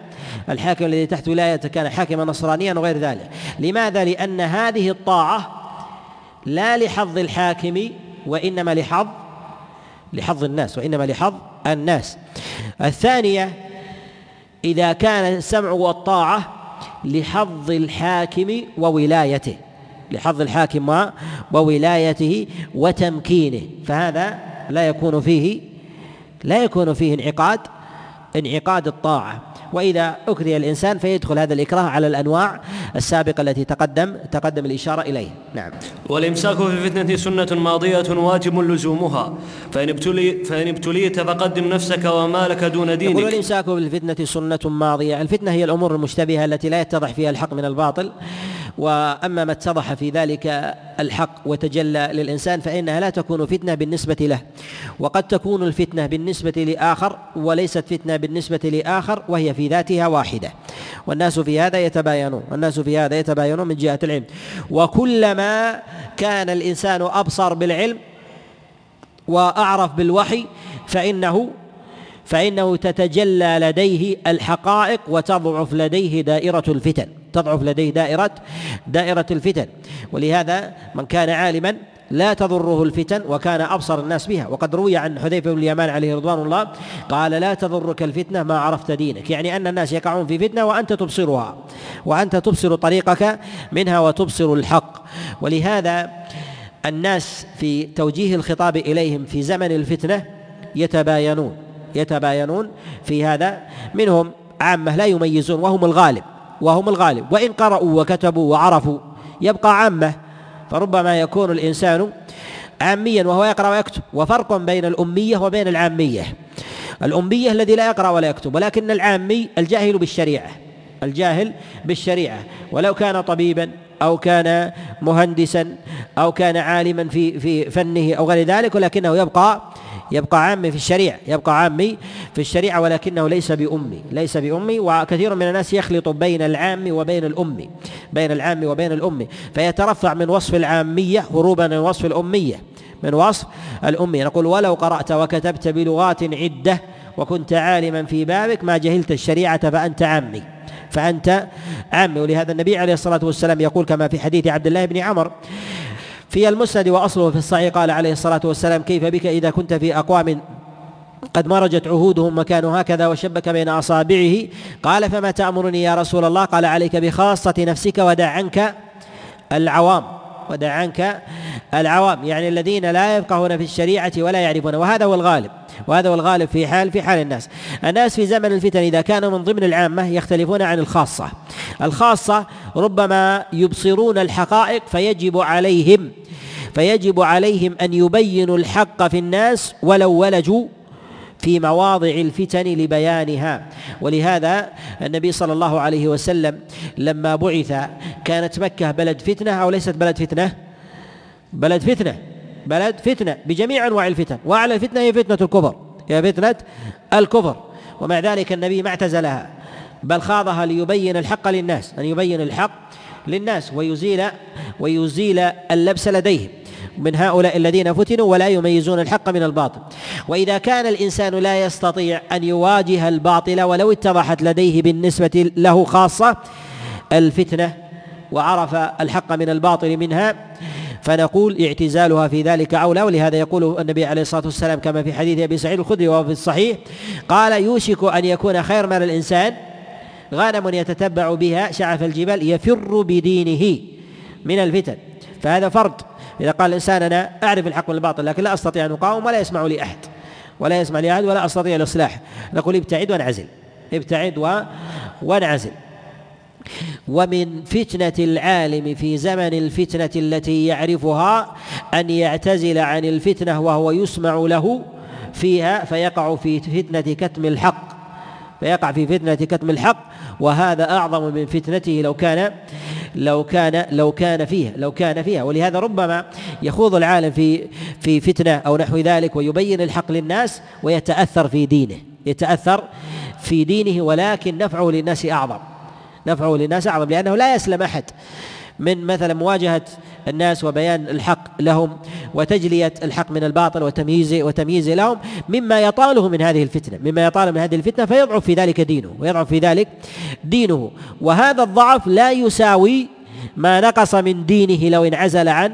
Speaker 2: الحاكم الذي تحت ولايته كان حاكما نصرانيا وغير ذلك لماذا؟ لأن هذه الطاعة لا لحظ الحاكم وإنما لحظ لحظ الناس وإنما لحظ الناس الثانية إذا كان السمع والطاعة لحظ الحاكم وولايته. لحظ الحاكم وولايته وتمكينه. فهذا لا يكون فيه لا يكون فيه انعقاد انعقاد الطاعة. وإذا أكره الإنسان فيدخل هذا الإكراه على الأنواع السابقة التي تقدم تقدم الإشارة إليه. نعم.
Speaker 1: والإمساك في الفتنة سنة ماضية واجب لزومها. فإن ابتلي فإن ابتليت فقدم نفسك ومالك دون دينك.
Speaker 2: يقول والإمساك بالفتنة سنة ماضية. الفتنة هي الأمور المشتبهة التي لا يتضح فيها الحق من الباطل. وأما ما اتضح في ذلك الحق وتجلى للإنسان فإنها لا تكون فتنة بالنسبة له. وقد تكون الفتنة بالنسبة لآخر وليست فتنة بالنسبة لآخر وهي في ذاتها واحدة. والناس في هذا يتباينون. والناس في هذا يتباينون من جهة العلم. وكلما كان الإنسان أبصر بالعلم وأعرف بالوحي فإنه فإنه تتجلى لديه الحقائق وتضعف لديه دائرة الفتن تضعف لديه دائرة دائرة الفتن. ولهذا من كان عالما لا تضره الفتن وكان أبصر الناس بها. وقد روي عن حذيفة بن اليمان عليه رضوان الله قال لا تضرك الفتنة ما عرفت دينك. يعني أن الناس يقعون في فتنة وأنت تبصرها وأنت تبصر طريقك منها وتبصر الحق. ولهذا الناس في توجيه الخطاب إليهم في زمن الفتنة يتباينون. يتباينون في هذا. منهم عامة لا يميزون وهم الغالب وهم الغالب. وإن قرأوا وكتبوا وعرفوا يبقى عامة. فربما يكون الإنسان عاميا وهو يقرأ ويكتب. وفرق بين الأمية وبين العامية. الأمية الذي لا يقرأ ولا يكتب ولكن العامي الجاهل بالشريعة. الجاهل بالشريعة. ولو كان طبيبا أو كان مهندسا أو كان عالما في في فنه أو غير ذلك ولكنه يبقى يبقى عامي في الشريعة يبقى عامي في الشريعة ولكنه ليس بأمي ليس بأمي وكثير من الناس يخلط بين العام وبين الأمي بين العام وبين الأمي فيترفع من وصف العامية هروبا من وصف الأمية من وصف الأمية. نقول ولو قرأت وكتبت بلغات عدة وكنت عالما في بابك ما جهلت الشريعة فأنت عامي فأنت عامي. ولهذا النبي عليه الصلاة والسلام يقول كما في حديث عبد الله بن عمر في المسند وأصله في الصحيح قال عليه الصلاة والسلام كيف بك إذا كنت في أقوام قد مرجت عهودهم وكانوا هكذا وشبك بين أصابعه؟ قال فما تأمرني يا رسول الله؟ قال عليك بخاصة نفسك ودع عنك العوام. ودع عنك العوام يعني الذين لا يفقهون في الشريعة ولا يعرفون. وهذا هو الغالب وهذا هو الغالب في حال في حال الناس. الناس في زمن الفتن إذا كانوا من ضمن العامة يختلفون عن الخاصة. الخاصة ربما يبصرون الحقائق فيجب عليهم فيجب عليهم أن يبينوا الحق في الناس ولو ولجوا في مواضع الفتن لبيانها. ولهذا النبي صلى الله عليه وسلم لما بعث كانت مكة بلد فتنة أو ليست بلد فتنة؟ بلد فتنة. بلد فتنة بجميع أنواع الفتن. واعلى الفتنة هي فتنة الكفر. هي فتنة الكفر. ومع ذلك النبي ما اعتزلها بل خاضها ليبين الحق للناس أن يبين الحق للناس ويزيل ويزيل اللبس لديهم. من هؤلاء الذين فتنوا ولا يميزون الحق من الباطل. وإذا كان الإنسان لا يستطيع أن يواجه الباطل ولو اتضحت لديه بالنسبة له خاصة الفتنة وعرف الحق من الباطل منها فنقول اعتزالها في ذلك اولى ولهذا يقول النبي عليه الصلاة والسلام كما في حديث أبي سعيد الخدري وهو في الصحيح قال يوشك أن يكون خير من الإنسان غنم يتتبع بها شعف الجبال يفر بدينه من الفتن. فهذا فرد إذا قال الإنسان أنا أعرف الحق من الباطل لكن لا أستطيع أن أقاوم ولا يسمع لي أحد ولا يسمع لي أحد ولا أستطيع الإصلاح. نقول ابتعد وانعزل ابتعد و... وانعزل. ومن فتنة العالم في زمن الفتنة التي يعرفها أن يعتزل عن الفتنة وهو يسمع له فيها فيقع في فتنة كتم الحق. فيقع في فتنة كتم الحق وهذا أعظم من فتنته لو كان لو كان لو كان فيها لو كان فيها. ولهذا ربما يخوض العالم في في فتنة أو نحو ذلك ويبين الحق للناس ويتأثر في دينه. يتأثر في دينه ولكن نفعه للناس أعظم. نفعه للناس أعظم لأنه لا يسلم أحد. من مثلا مواجهة الناس وبيان الحق لهم وتجلية الحق من الباطل وتمييزه وتمييزه لهم مما يطاله من هذه الفتنة مما يطاله من هذه الفتنة فيضعف في ذلك دينه ويضعف في ذلك دينه. وهذا الضعف لا يساوي ما نقص من دينه لو انعزل عن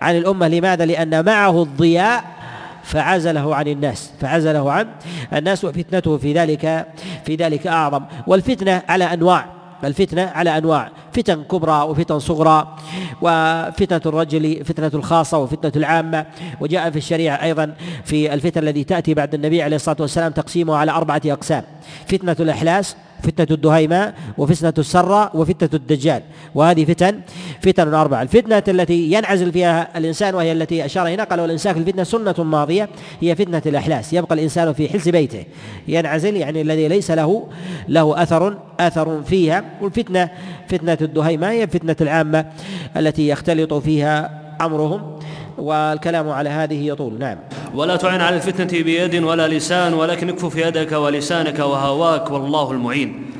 Speaker 2: عن الأمة. لماذا؟ لأن معه الضياء فعزله عن الناس فعزله عن الناس وفتنته في ذلك في ذلك أعظم. والفتنة على أنواع. الفتنة على أنواع فتن كبرى وفتن صغرى وفتنة الرجل فتنة الخاصة وفتنة العامة. وجاء في الشريعة أيضا في الفتن التي تأتي بعد النبي عليه الصلاة والسلام تقسيمها على أربعة أقسام. فتنة الإحلاس فتنة الدهيماء وفتنة السرة وفتنة الدجال. وهذه فتن فتن أربعة الفتنة التي ينعزل فيها الإنسان وهي التي أشار هنا قال والإنسان في الفتنة سنة ماضية هي فتنة الإحلاس يبقى الإنسان في حلس بيته. ينعزل يعني الذي ليس له له أثر أثر فيها. والفتنة فتنة الدهيماء هي فتنة العامة التي يختلط فيها أمرهم والكلام على هذه يطول. نعم.
Speaker 1: ولا تعن على الفتنة بيد ولا لسان ولكن اكفف يدك ولسانك وهواك والله المعين.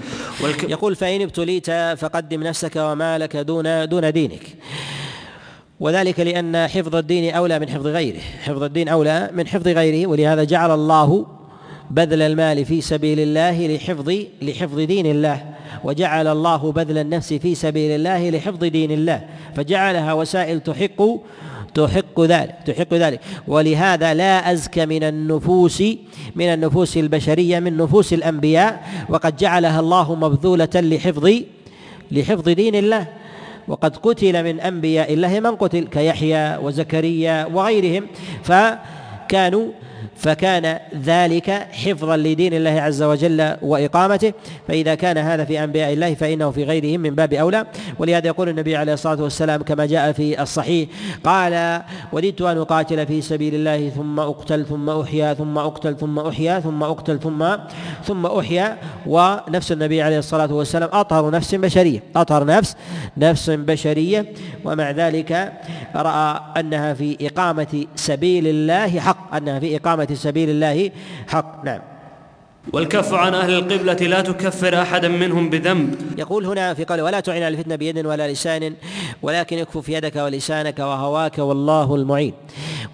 Speaker 2: والك... يقول فإن ابتليت فقدم نفسك ومالك دون دون دينك. وذلك لأن حفظ الدين أولى من حفظ غيره. حفظ الدين أولى من حفظ غيره ولهذا جعل الله بذل المال في سبيل الله لحفظ لحفظ دين الله. وجعل الله بذل النفس في سبيل الله لحفظ دين الله. فجعلها وسائل تحق تحق ذلك تحق ذلك. ولهذا لا أزكى من النفوس من النفوس البشرية من نفوس الأنبياء. وقد جعلها الله مبذولة لحفظ لحفظ دين الله. وقد قتل من أنبياء الله من قتل كيحيى وزكريا وغيرهم. فكانوا فكان ذلك حفظا لدين الله عز وجل وإقامته. فإذا كان هذا في أنبياء الله فإنه في غيرهم من باب أولى. ولهذا يقول النبي عليه الصلاة والسلام كما جاء في الصحيح قال وددت أن أقاتل في سبيل الله ثم أقتل ثم أحيا ثم أقتل ثم أحيا ثم أقتل ثم ثم أحيا. ونفس النبي عليه الصلاة والسلام أطهر نفس بشرية أطهر نفس نفس بشرية. ومع ذلك رأى أنها في إقامة سبيل الله حق أنها في إقامة سبيل الله حق. نعم.
Speaker 1: والكف عن أهل القبلة لا تكفر أحدا منهم بذنب.
Speaker 2: يقول هنا في قوله ولا تعين على الفتنة بيد ولا لسان ولكن اكفف يدك ولسانك وهواك والله المعين.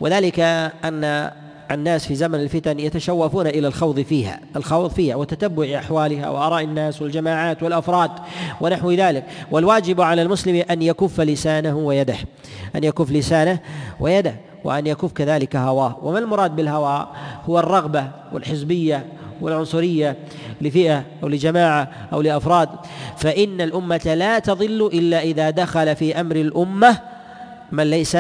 Speaker 2: وذلك أن الناس في زمن الفتن يتشوفون إلى الخوض فيها، الخوض فيها وتتبع أحوالها وآراء الناس والجماعات والأفراد ونحو ذلك، والواجب على المسلم أن يكف لسانه ويده، أن يكف لسانه ويده، وأن يكف كذلك هواه. وما المراد بالهوى؟ هو الرغبة والحزبية والعنصرية لفئة أو لجماعة أو لأفراد. فإن الأمة لا تضل إلا إذا دخل في أمر الأمة من ليس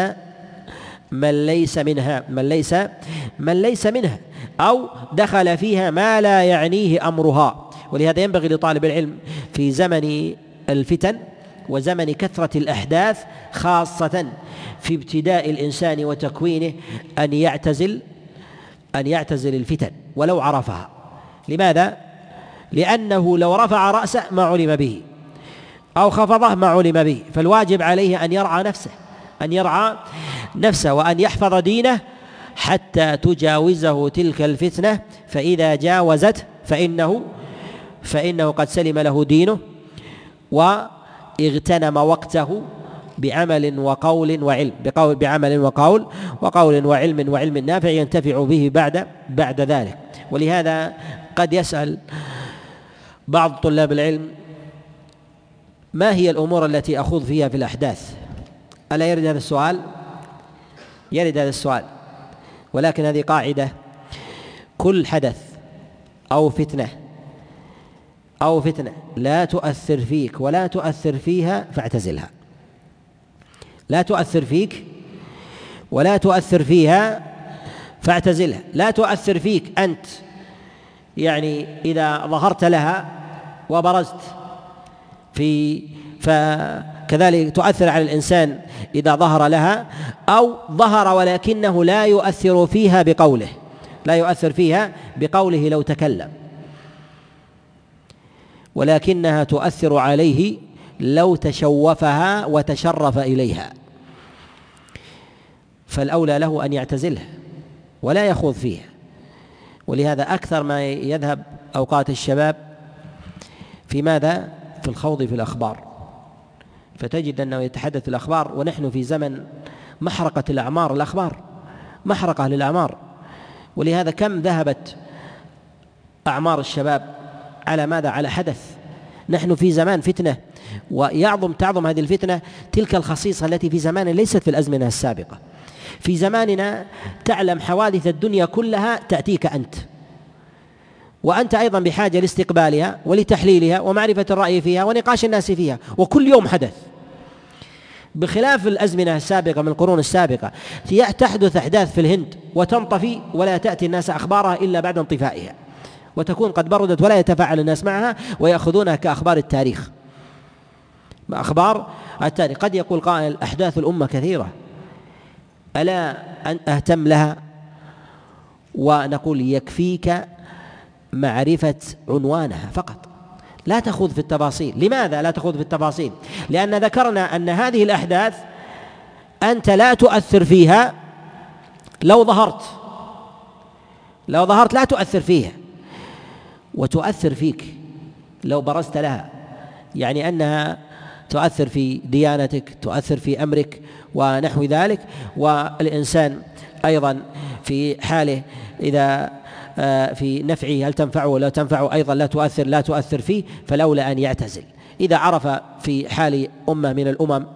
Speaker 2: من ليس منها من ليس من ليس منها أو دخل فيها ما لا يعنيه أمرها. ولهذا ينبغي لطالب العلم في زمن الفتن وزمن كثرة الأحداث خاصة في ابتداء الإنسان وتكوينه أن يعتزل أن يعتزل الفتن ولو عرفها. لماذا؟ لأنه لو رفع رأسه ما علم به أو خفضه ما علم به. فالواجب عليه أن يرعى نفسه أن يرعى نفسه وأن يحفظ دينه حتى تجاوزه تلك الفتنة. فإذا جاوزت فإنه فإنه قد سلم له دينه واغتنم وقته بعمل وقول وعلم بقول بعمل وقول وقول وعلم وعلم نافع ينتفع به بعد بعد ذلك. ولهذا قد يسأل بعض طلاب العلم ما هي الأمور التي أخوض فيها في الأحداث؟ ألا يرد هذا السؤال؟ يرد هذا السؤال. ولكن هذه قاعدة كل حدث أو فتنة أو فتنة. لا تؤثر فيك ولا تؤثر فيها فاعتزلها. لا تؤثر فيك ولا تؤثر فيها فاعتزلها. لا تؤثر فيك أنت يعني إذا ظهرت لها وبرزت في فكذلك تؤثر على الإنسان إذا ظهر لها أو ظهر ولكنه لا يؤثر فيها بقوله. لا يؤثر فيها بقوله لو تكلم. ولكنها تؤثر عليه لو تشوفها وتشرف إليها. فالأولى له أن يعتزلها ولا يخوض فيها. ولهذا أكثر ما يذهب أوقات الشباب في ماذا؟ في الخوض في الأخبار. فتجد أنه يتحدث الأخبار ونحن في زمن محرقة الأعمار. الأخبار محرقة للأعمار. ولهذا كم ذهبت أعمار الشباب على ماذا؟ على حدث. نحن في زمان فتنة ويعظم تعظم هذه الفتنة تلك الخصيصة التي في زمان ليست في الأزمنة السابقة. في زماننا تعلم حوادث الدنيا كلها تأتيك أنت. وأنت أيضا بحاجة لاستقبالها ولتحليلها ومعرفة الرأي فيها ونقاش الناس فيها. وكل يوم حدث. بخلاف الأزمنة السابقة من القرون السابقة تحدث أحداث في الهند وتنطفي ولا تأتي الناس أخبارها إلا بعد انطفائها. وتكون قد بردت ولا يتفاعل الناس معها ويأخذونها كأخبار التاريخ. أخبار التاريخ. قد يقول قائل أحداث الأمة كثيرة. ألا أن أهتم لها؟ ونقول يكفيك معرفة عنوانها فقط. لا تخوض في التفاصيل. لماذا لا تخوض في التفاصيل؟ لأن ذكرنا أن هذه الأحداث أنت لا تؤثر فيها لو ظهرت. لو ظهرت لا تؤثر فيها. وتؤثر فيك لو برزت لها. يعني أنها تؤثر في ديانتك تؤثر في أمرك ونحو ذلك. والإنسان أيضا في حاله إذا آه، في نفعه هل تنفعه ولا تنفعه أيضا لا تؤثر لا تؤثر فيه فلولا أن يعتزل. إذا عرف في حال أمة من الأمم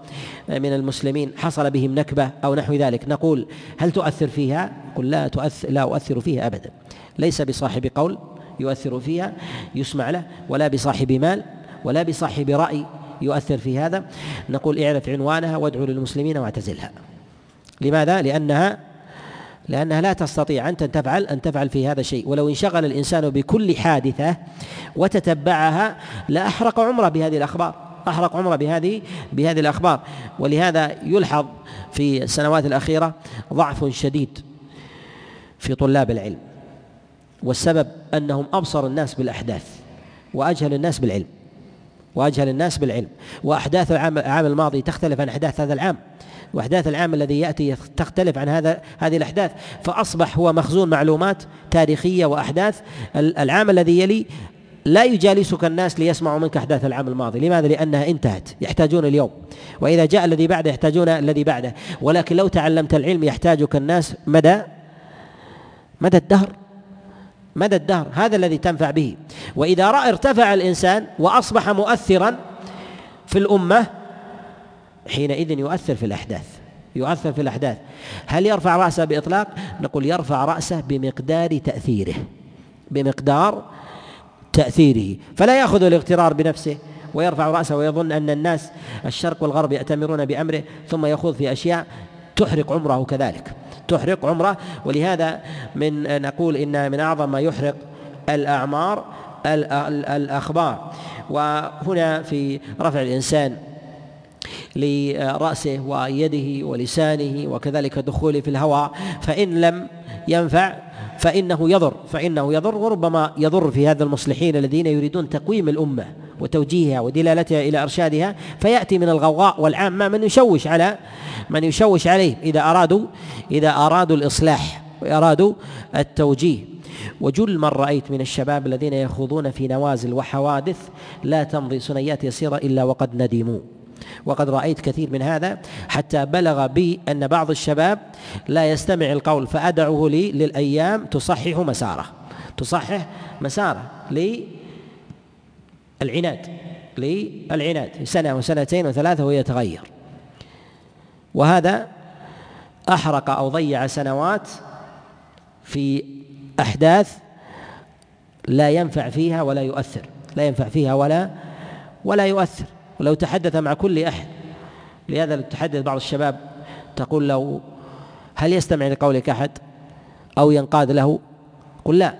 Speaker 2: آه، من المسلمين حصل بهم نكبة أو نحو ذلك نقول هل تؤثر فيها؟ قل لا تؤثر لا أؤثر فيها أبدا. ليس بصاحب قول. يؤثر فيها يسمع له ولا بصاحب مال ولا بصاحب رأي يؤثر في هذا. نقول اعرف عنوانها وادعو للمسلمين واعتزلها. لماذا؟ لأنها لأنها لا تستطيع أنت أن تفعل أن تفعل في هذا الشيء. ولو انشغل الإنسان بكل حادثة وتتبعها لأحرق عمره بهذه الأخبار. أحرق عمره بهذه بهذه الأخبار. ولهذا يلحظ في السنوات الأخيرة ضعف شديد في طلاب العلم. والسبب أنهم أبصر الناس بالأحداث وأجهل الناس بالعلم وأجهل الناس بالعلم. وأحداث العام, العام الماضي تختلف عن أحداث هذا العام وأحداث العام الذي يأتي تختلف عن هذا هذه الأحداث. فأصبح هو مخزون معلومات تاريخية وأحداث. العام الذي يلي لا يجالسك الناس ليسمعوا منك أحداث العام الماضي، لماذا؟ لأنها انتهت، يحتاجون اليوم، وإذا جاء الذي بعده يحتاجون الذي بعده، ولكن لو تعلمت العلم يحتاجك الناس مدى مدى الدهر. مدى الدهر هذا الذي تنفع به. وإذا رأى ارتفع الإنسان وأصبح مؤثرا في الأمة حينئذ يؤثر في الأحداث. يؤثر في الأحداث. هل يرفع رأسه بإطلاق؟ نقول يرفع رأسه بمقدار تأثيره. بمقدار تأثيره. فلا يأخذ الاغترار بنفسه ويرفع رأسه ويظن أن الناس الشرق والغرب يأتمرون بأمره ثم يخوض في أشياء تحرق عمره كذلك. تحرق عمره. ولهذا من نقول إن من أعظم ما يحرق الأعمار الأخبار. وهنا في رفع الإنسان لرأسه ويده ولسانه وكذلك دخوله في الهواء فإن لم ينفع فإنه يضر فإنه يضر وربما يضر في هذا المصلحين الذين يريدون تقويم الأمة. وتوجيهها ودلالتها إلى إرشادها فيأتي من الغوغاء والعامة من يشوش على من يشوش عليه إذا أرادوا إذا أرادوا الإصلاح وأرادوا التوجيه. وجل من رأيت من الشباب الذين يخوضون في نوازل وحوادث لا تمضي سنيات يسيرة إلا وقد ندموا. وقد رأيت كثير من هذا حتى بلغ بي أن بعض الشباب لا يستمع القول فأدعه لي للأيام تصحح مساره تصحح مساره للعناد للعناد سنة وسنتين وثلاثة ويتغير وهذا أحرق أو ضيع سنوات في أحداث لا ينفع فيها ولا يؤثر. لا ينفع فيها ولا ولا يؤثر. ولو تحدث مع كل أحد. لهذا تحدث بعض الشباب تقول له هل يستمع لقولك أحد؟ أو ينقاد له؟ قل لا.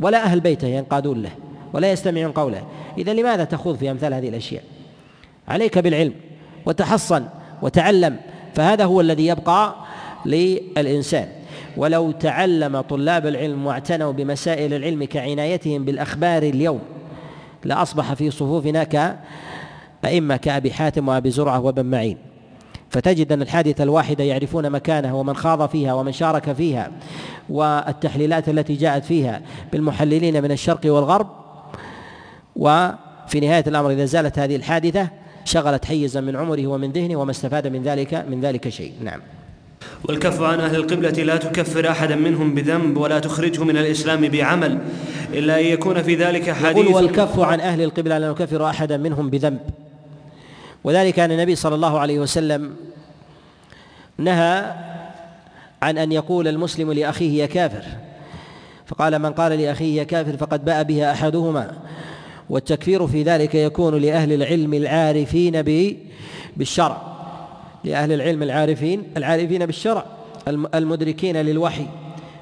Speaker 2: ولا أهل بيته ينقادون له. ولا يستمعون قوله. إذا لماذا تخوض في أمثال هذه الأشياء؟ عليك بالعلم وتحصن وتعلم فهذا هو الذي يبقى للإنسان. ولو تعلم طلاب العلم واعتنوا بمسائل العلم كعنايتهم بالأخبار اليوم لأصبح في صفوفنا أئمة كأبي حاتم وأبي زرعة وابن معين. فتجد أن الحادثة الواحدة يعرفون مكانه ومن خاض فيها ومن شارك فيها والتحليلات التي جاءت فيها بالمحللين من الشرق والغرب وفي نهاية الأمر إذا زالت هذه الحادثة شغلت حيزا من عمره ومن ذهنه وما استفاد من ذلك من ذلك شيء. نعم.
Speaker 1: والكف عن أهل القبلة لا تكفر أحدا منهم بذنب ولا تخرجه من الإسلام بعمل إلا أن يكون في ذلك حديث.
Speaker 2: يقول والكف عن أهل القبلة لا نكفر أحدا منهم بذنب. وذلك أن النبي صلى الله عليه وسلم نهى عن أن يقول المسلم لأخيه يا كافر. فقال من قال لأخيه يا كافر فقد باء بها أحدهما. والتكفير في ذلك يكون لأهل العلم العارفين بالشرع. لأهل العلم العارفين العارفين بالشرع. المدركين للوحي.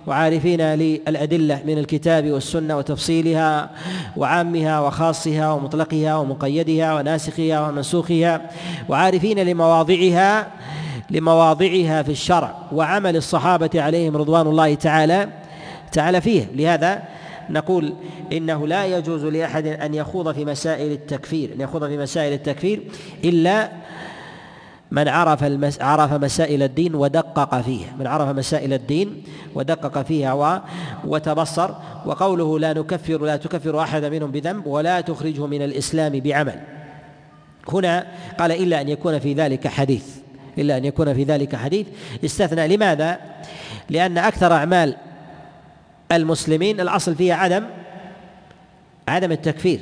Speaker 2: وعارفين للأدلة من الكتاب والسنة وتفصيلها وعامها وخاصها ومطلقها ومقيدها وناسخها ومنسوخها وعارفين لمواضعها لمواضعها في الشرع. وعمل الصحابة عليهم رضوان الله تعالى تعالى فيه. لهذا نقول إنه لا يجوز لأحد أن يخوض في مسائل التكفير أن يخوض في مسائل التكفير إلا من عرف المس... عرف مسائل الدين ودقق فيها من عرف مسائل الدين ودقق فيها و... وتبصر وقوله لا نكفر لا تكفر احدا منهم بذنب ولا تخرجه من الإسلام بعمل هنا قال إلا أن يكون في ذلك حديث إلا أن يكون في ذلك حديث استثنى لماذا؟ لأن أكثر أعمال المسلمين الأصل فيها عدم عدم التكفير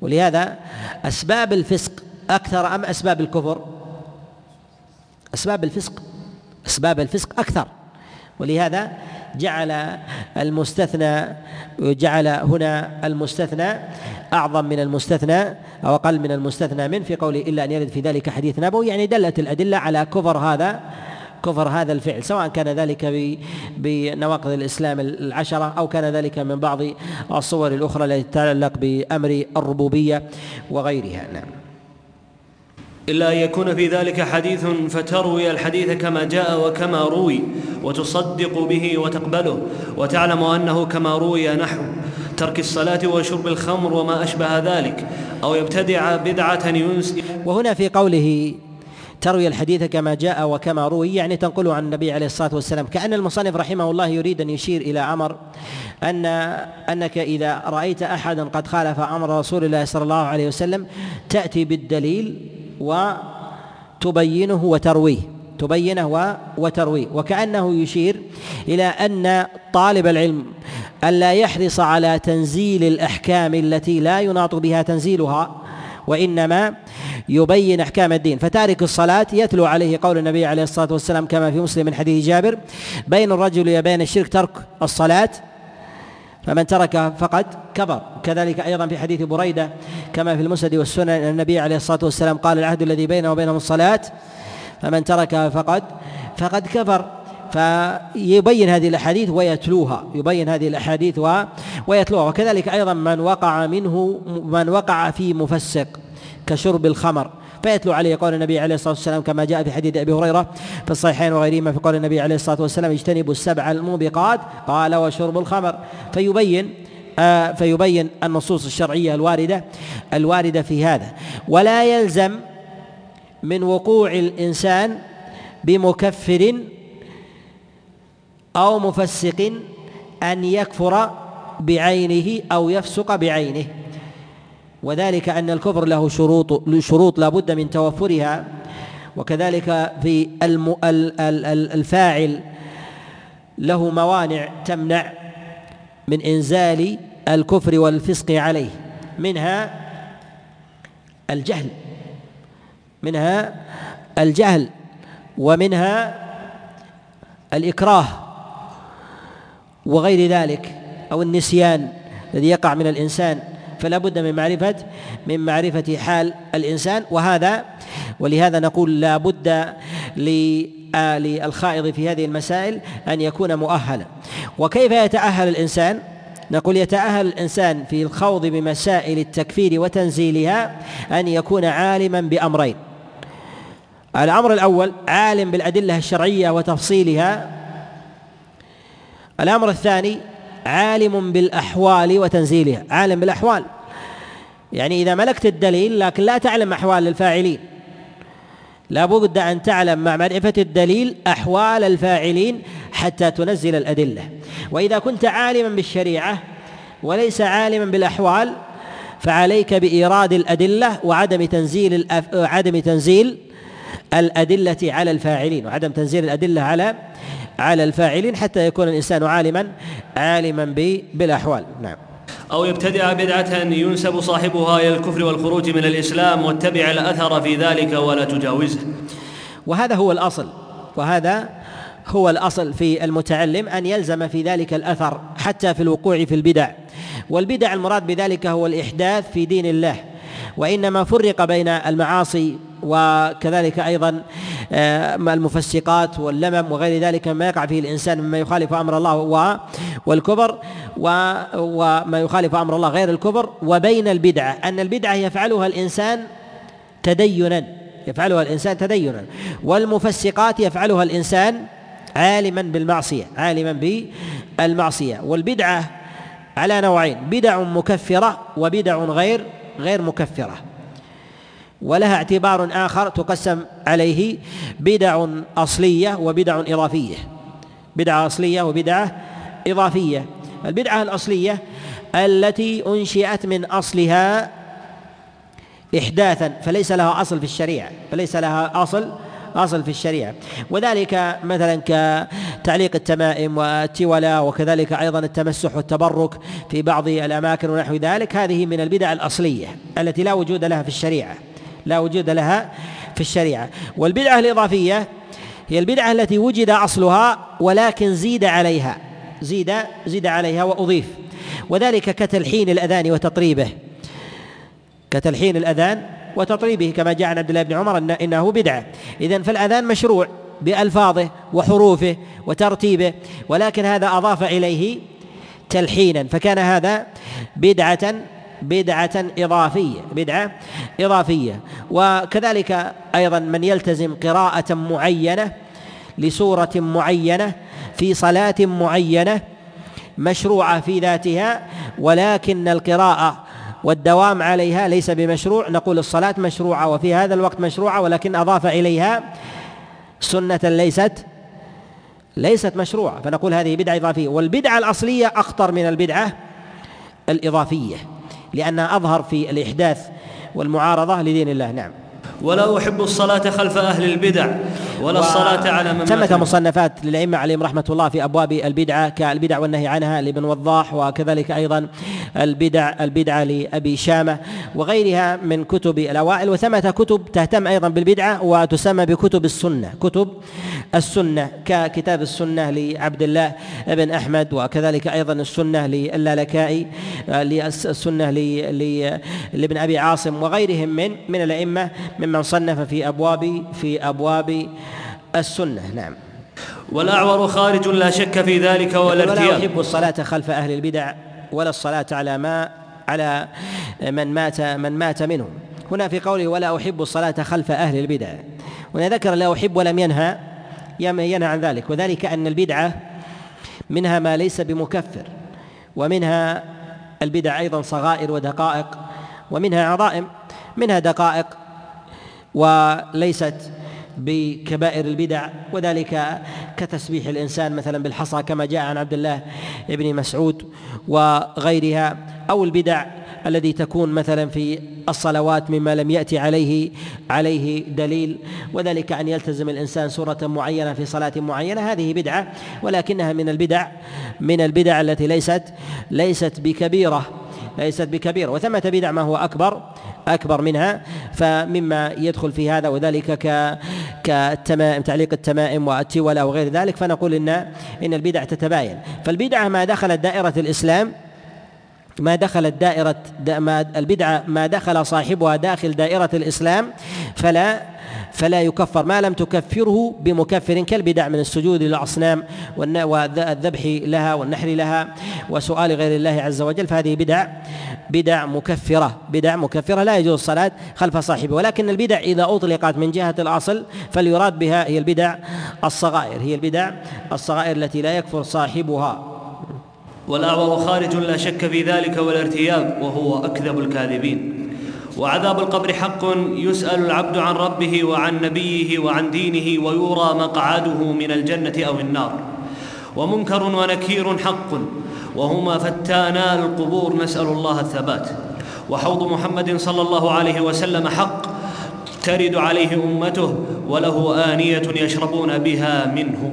Speaker 2: ولهذا أسباب الفسق أكثر أم أسباب الكفر؟ أسباب الفسق أسباب الفسق أكثر ولهذا جعل المستثنى جعل هنا المستثنى أعظم من المستثنى أو أقل من المستثنى من في قوله إلا أن يرد في ذلك حديث نبوي يعني دلت الأدلة على كفر هذا كفر هذا الفعل سواء كان ذلك بنواقض الإسلام العشرة أو كان ذلك من بعض الصور الأخرى التي تتعلق بأمر الربوبية وغيرها. نعم.
Speaker 1: إلا أن يكون في ذلك حديث فتروي الحديث كما جاء وكما روي وتصدق به وتقبله وتعلم أنه كما روي نحو ترك الصلاة وشرب الخمر وما أشبه ذلك أو يبتدع بدعة ينسي
Speaker 2: وهنا في قوله تروي الحديث كما جاء وكما روي يعني تنقله عن النبي عليه الصلاة والسلام. كأن المصنف رحمه الله يريد أن يشير إلى أمر أن أنك إذا رأيت أحدا قد خالف أمر رسول الله صلى الله عليه وسلم تأتي بالدليل وتبينه وترويه تبينه وترويه. وكأنه يشير إلى أن طالب العلم ألا يحرص على تنزيل الأحكام التي لا يناط بها تنزيلها وإنما يبين أحكام الدين. فتارك الصلاة يتلو عليه قول النبي عليه الصلاة والسلام كما في مسلم من حديث جابر بين الرجل وبين الشرك ترك الصلاة فمن ترك فقد كفر كذلك أيضا في حديث بريدة كما في المسند والسنن النبي عليه الصلاة والسلام قال العهد الذي بينه وبينهم الصلاة فمن تركها فقد فقد كفر. فيبين هذه الأحاديث ويتلوها يبين هذه الأحاديث ويتلوها. وكذلك أيضا من وقع منه من وقع في مفسق كشرب الخمر فيتلو عليه قول النبي عليه الصلاة والسلام كما جاء في حديث أبي هريرة في الصحيحين وغيرهما في قول النبي عليه الصلاة والسلام اجتنبوا السبع الموبقات قال وشرب الخمر فيبين آه فيبين النصوص الشرعية الواردة الواردة في هذا. ولا يلزم من وقوع الإنسان بمكفر أو مفسق أن يكفر بعينه أو يفسق بعينه. وذلك أن الكفر له شروط شروط لا بد من توفرها. وكذلك في الفاعل له موانع تمنع من إنزال الكفر والفسق عليه. منها الجهل منها الجهل ومنها الإكراه. وغير ذلك أو النسيان الذي يقع من الإنسان فلا بد من معرفة من معرفة حال الإنسان وهذا ولهذا نقول لا بد للخائض في هذه المسائل أن يكون مؤهلا. وكيف يتأهل الإنسان؟ نقول يتأهل الإنسان في الخوض بمسائل التكفير وتنزيلها أن يكون عالما بأمرين. الأمر الأول عالم بالأدلة الشرعية وتفصيلها الأمر الثاني عالم بالأحوال وتنزيلها عالم بالأحوال. يعني إذا ملكت الدليل لكن لا تعلم أحوال الفاعلين. لا بد أن تعلم مع معرفة الدليل أحوال الفاعلين حتى تنزل الأدلة. وإذا كنت عالما بالشريعة وليس عالما بالأحوال فعليك بإيراد الأدلة وعدم تنزيل. عدم تنزيل الأدلة على الفاعلين وعدم تنزيل الأدلة على على الفاعلين حتى يكون الإنسان عالما عالما بالأحوال. نعم.
Speaker 1: أو يبتدع بدعة ينسب صاحبها إلى الكفر والخروج من الإسلام واتبع الأثر في ذلك ولا تجاوزه.
Speaker 2: وهذا هو الأصل وهذا هو الأصل في المتعلم أن يلزم في ذلك الأثر حتى في الوقوع في البدع. والبدع المراد بذلك هو الإحداث في دين الله وإنما فرق بين المعاصي وكذلك أيضا آه، المفسقات واللمم وغير ذلك مما يقع فيه الإنسان مما يخالف أمر الله والكبر وما يخالف أمر الله غير الكبر وبين البدعه أن البدعه يفعلها الإنسان تدينا يفعلها الإنسان تدينا. والمفسقات يفعلها الإنسان عالما بالمعصية عالما بالمعصية. والبدعة على نوعين بدع مكفرة وبدع غير غير مكفرة. ولها اعتبار آخر تقسم عليه بدع أصلية وبدع إضافية. بدعة أصلية وبدعة إضافية. البدعة الأصلية التي أنشئت من أصلها إحداثا فليس لها أصل في الشريعة. فليس لها أصل أصل في الشريعة. وذلك مثلا كتعليق التمائم والتولى وكذلك أيضا التمسح والتبرك في بعض الأماكن ونحو ذلك. هذه من البدع الأصلية التي لا وجود لها في الشريعة. لا وجود لها في الشريعة. والبدعة الإضافية هي البدعة التي وجد أصلها ولكن زيد عليها. زيد زيد عليها وأضيف. وذلك كتلحين الأذان وتطريبه. كتلحين الأذان وتطريبه كما جاء عن عبد الله بن عمر إن إنه بدعة. إذا فالأذان مشروع بألفاظه وحروفه وترتيبه ولكن هذا أضاف إليه تلحينا. فكان هذا بدعة بدعة إضافية بدعة إضافية. وكذلك أيضا من يلتزم قراءة معينة لسورة معينة في صلاة معينة مشروعة في ذاتها ولكن القراءة والدوام عليها ليس بمشروع. نقول الصلاة مشروعة وفي هذا الوقت مشروعة ولكن أضاف إليها سنة ليست ليست مشروعة. فنقول هذه بدعة إضافية. والبدعة الأصلية أخطر من البدعة الإضافية. لأنها أظهر في الإحداث والمعارضة لدين الله. نعم.
Speaker 1: ولا أحب الصلاة خلف أهل البدع ولا الصلاة على من
Speaker 2: ثمة مصنفات للأئمة عليهم رحمة الله في أبواب البدعة كالبدع والنهي عنها لابن وضاح وكذلك أيضا البدع البدعة لأبي شامة وغيرها من كتب الأوائل. وثمة كتب تهتم أيضا بالبدعة وتسمى بكتب السنة كتب السنة ككتاب السنة لعبد الله بن أحمد وكذلك أيضا السنة للالكائي السنة لابن أبي عاصم وغيرهم من من الأئمة ممن صنف في أبواب في أبواب السنة. نعم.
Speaker 1: والأعور خارج لا شك في ذلك ولا ارتياب
Speaker 2: ولا يحب الصلاة خلف أهل البدع ولا الصلاة على ما على من مات من مات منهم. هنا في قوله ولا أحب الصلاة خلف أهل البدع. هنا ذكر لا أحب ولم ينهى ينهى عن ذلك. وذلك أن البدعة منها ما ليس بمكفر ومنها البدع أيضا صغائر ودقائق ومنها عظائم منها دقائق وليست بكبائر البدع وذلك كتسبيح الإنسان مثلا بالحصى كما جاء عن عبد الله بن مسعود وغيرها أو البدع الذي تكون مثلا في الصلوات مما لم يأتي عليه عليه دليل وذلك أن يلتزم الإنسان سورة معينة في صلاة معينة. هذه بدعة ولكنها من البدع من البدع التي ليست ليست بكبيرة ليست بكبيرة. وثمة بدع ما هو أكبر أكبر منها فمما يدخل في هذا وذلك ك كالتمائم تعليق التمائم والتولى وغير ذلك فنقول إن إن البدع تتباين. فالبدعة ما دخلت دائرة الإسلام ما دخلت دائرة ما البدعة ما دخل صاحبها داخل دائرة الإسلام فلا فلا يكفر. ما لم تكفره بمكفر كالبدع من السجود للأصنام والذبح لها والنحر لها وسؤال غير الله عز وجل. فهذه بدع بدع مكفرة بدع مكفرة. لا يجوز الصلاة خلف صاحبه. ولكن البدع إذا أطلقت من جهة الأصل فليراد بها هي البدع الصغائر هي البدع الصغائر التي لا يكفر صاحبها.
Speaker 1: والأعور خارج لا شك في ذلك والارتياب وهو أكذب الكاذبين. وعذاب القبر حق يسأل العبد عن ربه وعن نبيه وعن دينه ويرى مقعده من الجنة أو النار. ومنكر ونكير حق وهما فتانا القبور نسأل الله الثبات. وحوض محمد صلى الله عليه وسلم حق ترد عليه أمته وله آنية يشربون بها منه.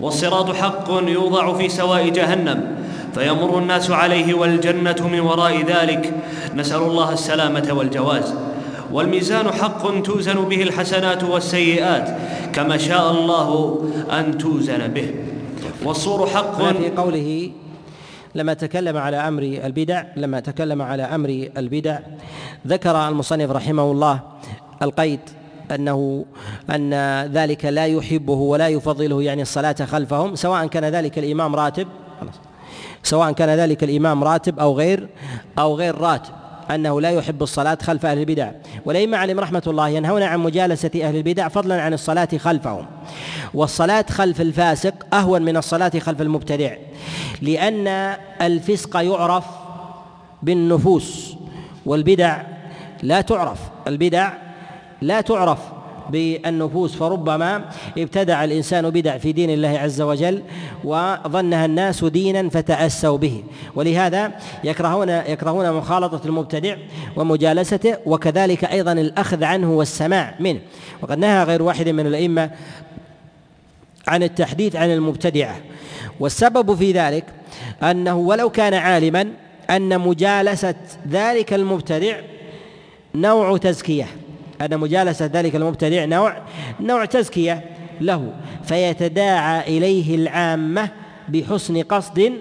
Speaker 1: والصراط حق يوضع في سواء جهنم فيمر الناس عليه والجنة من وراء ذلك. نسأل الله السلامة والجواز. والميزان حق توزن به الحسنات والسيئات كما شاء الله أن توزن به. والصور حق.
Speaker 2: في قوله لما تكلم على أمر البدع لما تكلم على أمر البدع ذكر المصنف رحمه الله القيد أنه أن ذلك لا يحبه ولا يفضله يعني الصلاة خلفهم سواء كان ذلك الإمام راتب سواء كان ذلك الإمام راتب أو غير أو غير راتب أنه لا يحب الصلاة خلف أهل البدع. والائمه عليهم رحمة الله ينهون عن مجالسة أهل البدع فضلا عن الصلاة خلفهم. والصلاة خلف الفاسق أهون من الصلاة خلف المبتدع لأن الفسق يعرف بالنفوس والبدع لا تعرف البدع لا تعرف بالنفوس فربما ابتدع الإنسان بدع في دين الله عز وجل وظنها الناس دينا فتأسوا به. ولهذا يكرهون يكرهون مخالطة المبتدع ومجالسته وكذلك أيضا الأخذ عنه والسماع منه. وقد نهى غير واحد من الأئمة عن التحديث عن المبتدعة. والسبب في ذلك أنه ولو كان عالما أن مجالسة ذلك المبتدع نوع تزكية. أن مجالسة ذلك المبتدع نوع نوع تزكية له. فيتداعى إليه العامة بحسن قصد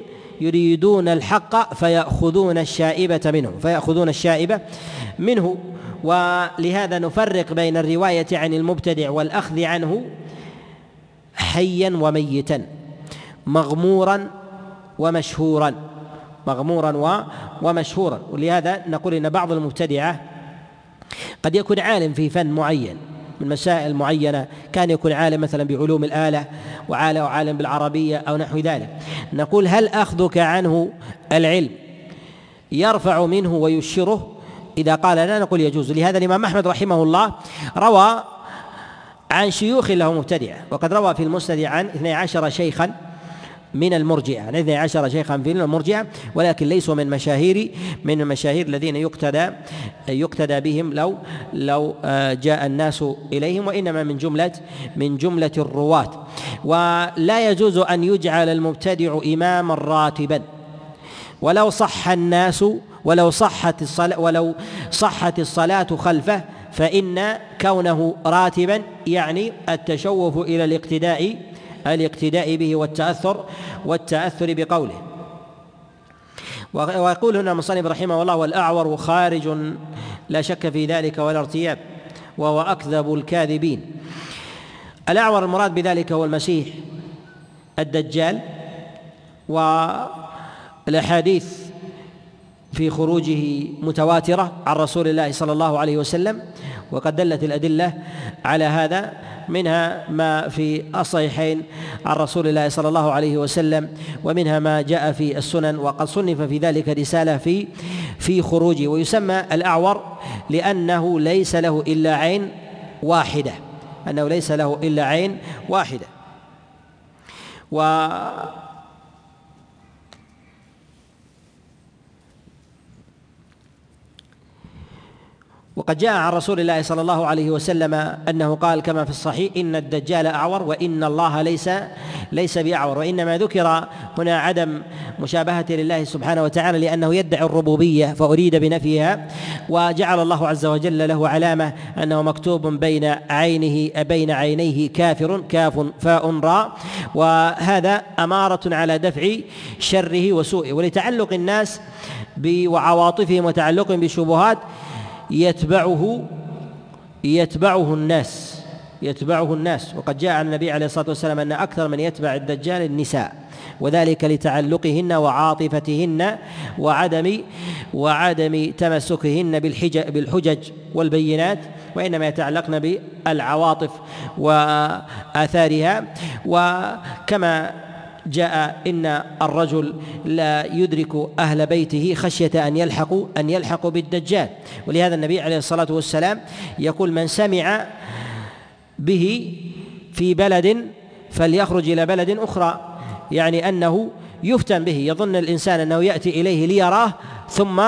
Speaker 2: يريدون الحق فيأخذون الشائبة منه فيأخذون الشائبة منه. ولهذا نفرق بين الرواية عن المبتدع والأخذ عنه حيا وميتا مغمورا ومشهورا مغمورا ومشهورا. ولهذا نقول إن بعض المبتدعة قد يكون عالم في فن معين من مسائل معينة كان يكون عالم مثلا بعلوم الآلة وعالم بالعربية أو نحو ذلك. نقول هل أخذك عنه العلم؟ يرفع منه ويشره. إذا قال لا نقول يجوز. لهذا الإمام أحمد رحمه الله روى عن شيوخ له مبتدعة وقد روى في المسند عن 12 شيخا من المرجئة. عن اثني عشر شيخا في المرجئة ولكن ليسوا من مشاهير من المشاهير الذين يقتدى يقتدى بهم لو لو آه، جاء الناس إليهم وإنما من جملة من جملة الرواة. ولا يجوز أن يجعل المبتدع إماما راتبا. ولو صح الناس ولو صحت الصلاة ولو صحت الصلاة خلفه فإن كونه راتبا يعني التشوف إلى الاقتداء الاقتداء به والتأثر والتأثر بقوله. ويقول هنا المصنف رحمه الله والأعور خارج لا شك في ذلك ولا ارتياب وهو أكذب الكاذبين. الأعور المراد بذلك هو المسيح الدجال والأحاديث في خروجه متواترة عن رسول الله صلى الله عليه وسلم وقد دلت الأدلة على هذا. منها ما في الصحيحين عن رسول الله صلى الله عليه وسلم ومنها ما جاء في السنن وقد صنف في ذلك رسالة في في خروجه ويسمى الأعور لأنه ليس له إلا عين واحدة أنه ليس له إلا عين واحدة. و وقد جاء عن رسول الله صلى الله عليه وسلم أنه قال كما في الصحيح إن الدجال أعور وإن الله ليس ليس بأعور وإنما ذكر هنا عدم مشابهة لله سبحانه وتعالى لأنه يدعي الربوبية فأريد بنفيها وجعل الله عز وجل له علامة أنه مكتوب بين عينه بين عينيه كافر كاف فاء راء وهذا أمارة على دفع شره وسوءه ولتعلق الناس وعواطفهم وتعلقهم بالشبهات يتبعه يتبعه الناس يتبعه الناس. وقد جاء عن النبي عليه الصلاة والسلام أن أكثر من يتبع الدجال النساء وذلك لتعلقهن وعاطفتهن وعدم وعدم تمسكهن بالحجج بالحجج والبينات وإنما يتعلقن بالعواطف وآثارها. وكما جاء إن الرجل لا يدرك أهل بيته خشية أن يلحقوا أن يلحقوا بالدجال. ولهذا النبي عليه الصلاة والسلام يقول من سمع به في بلد فليخرج إلى بلد أخرى. يعني أنه يفتن به يظن الإنسان أنه يأتي إليه ليراه ثم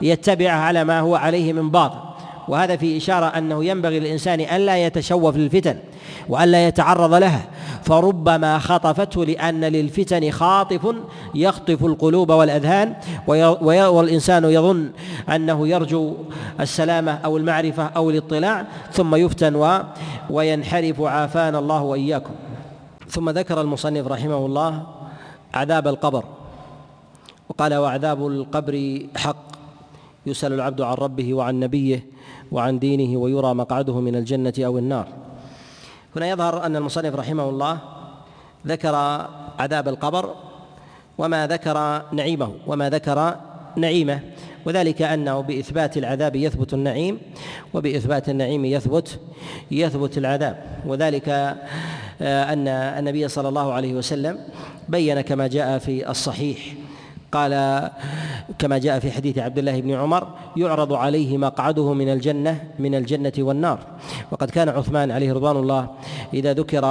Speaker 2: يتبعه على ما هو عليه من باطل. وهذا في إشارة أنه ينبغي للإنسان الا يتشوف للفتن. وألا يتعرض لها. فربما خطفته لأن للفتن خاطف يخطف القلوب والأذهان والإنسان يظن أنه يرجو السلامة أو المعرفة أو الاطلاع ثم يفتن وينحرف عافانا الله وإياكم. ثم ذكر المصنف رحمه الله عذاب القبر. وقال وعذاب القبر حق. يسأل العبد عن ربه وعن نبيه وعن دينه ويرى مقعده من الجنة أو النار. هنا يظهر أن المصنف رحمه الله ذكر عذاب القبر وما ذكر نعيمه وما ذكر نعيمه وذلك أنه بإثبات العذاب يثبت النعيم وبإثبات النعيم يثبت يثبت العذاب. وذلك آه، أن النبي صلى الله عليه وسلم بين كما جاء في الصحيح. قال كما جاء في حديث عبد الله بن عمر يعرض عليه مقعده من الجنة من الجنة والنار. وقد كان عثمان عليه رضوان الله إذا ذكر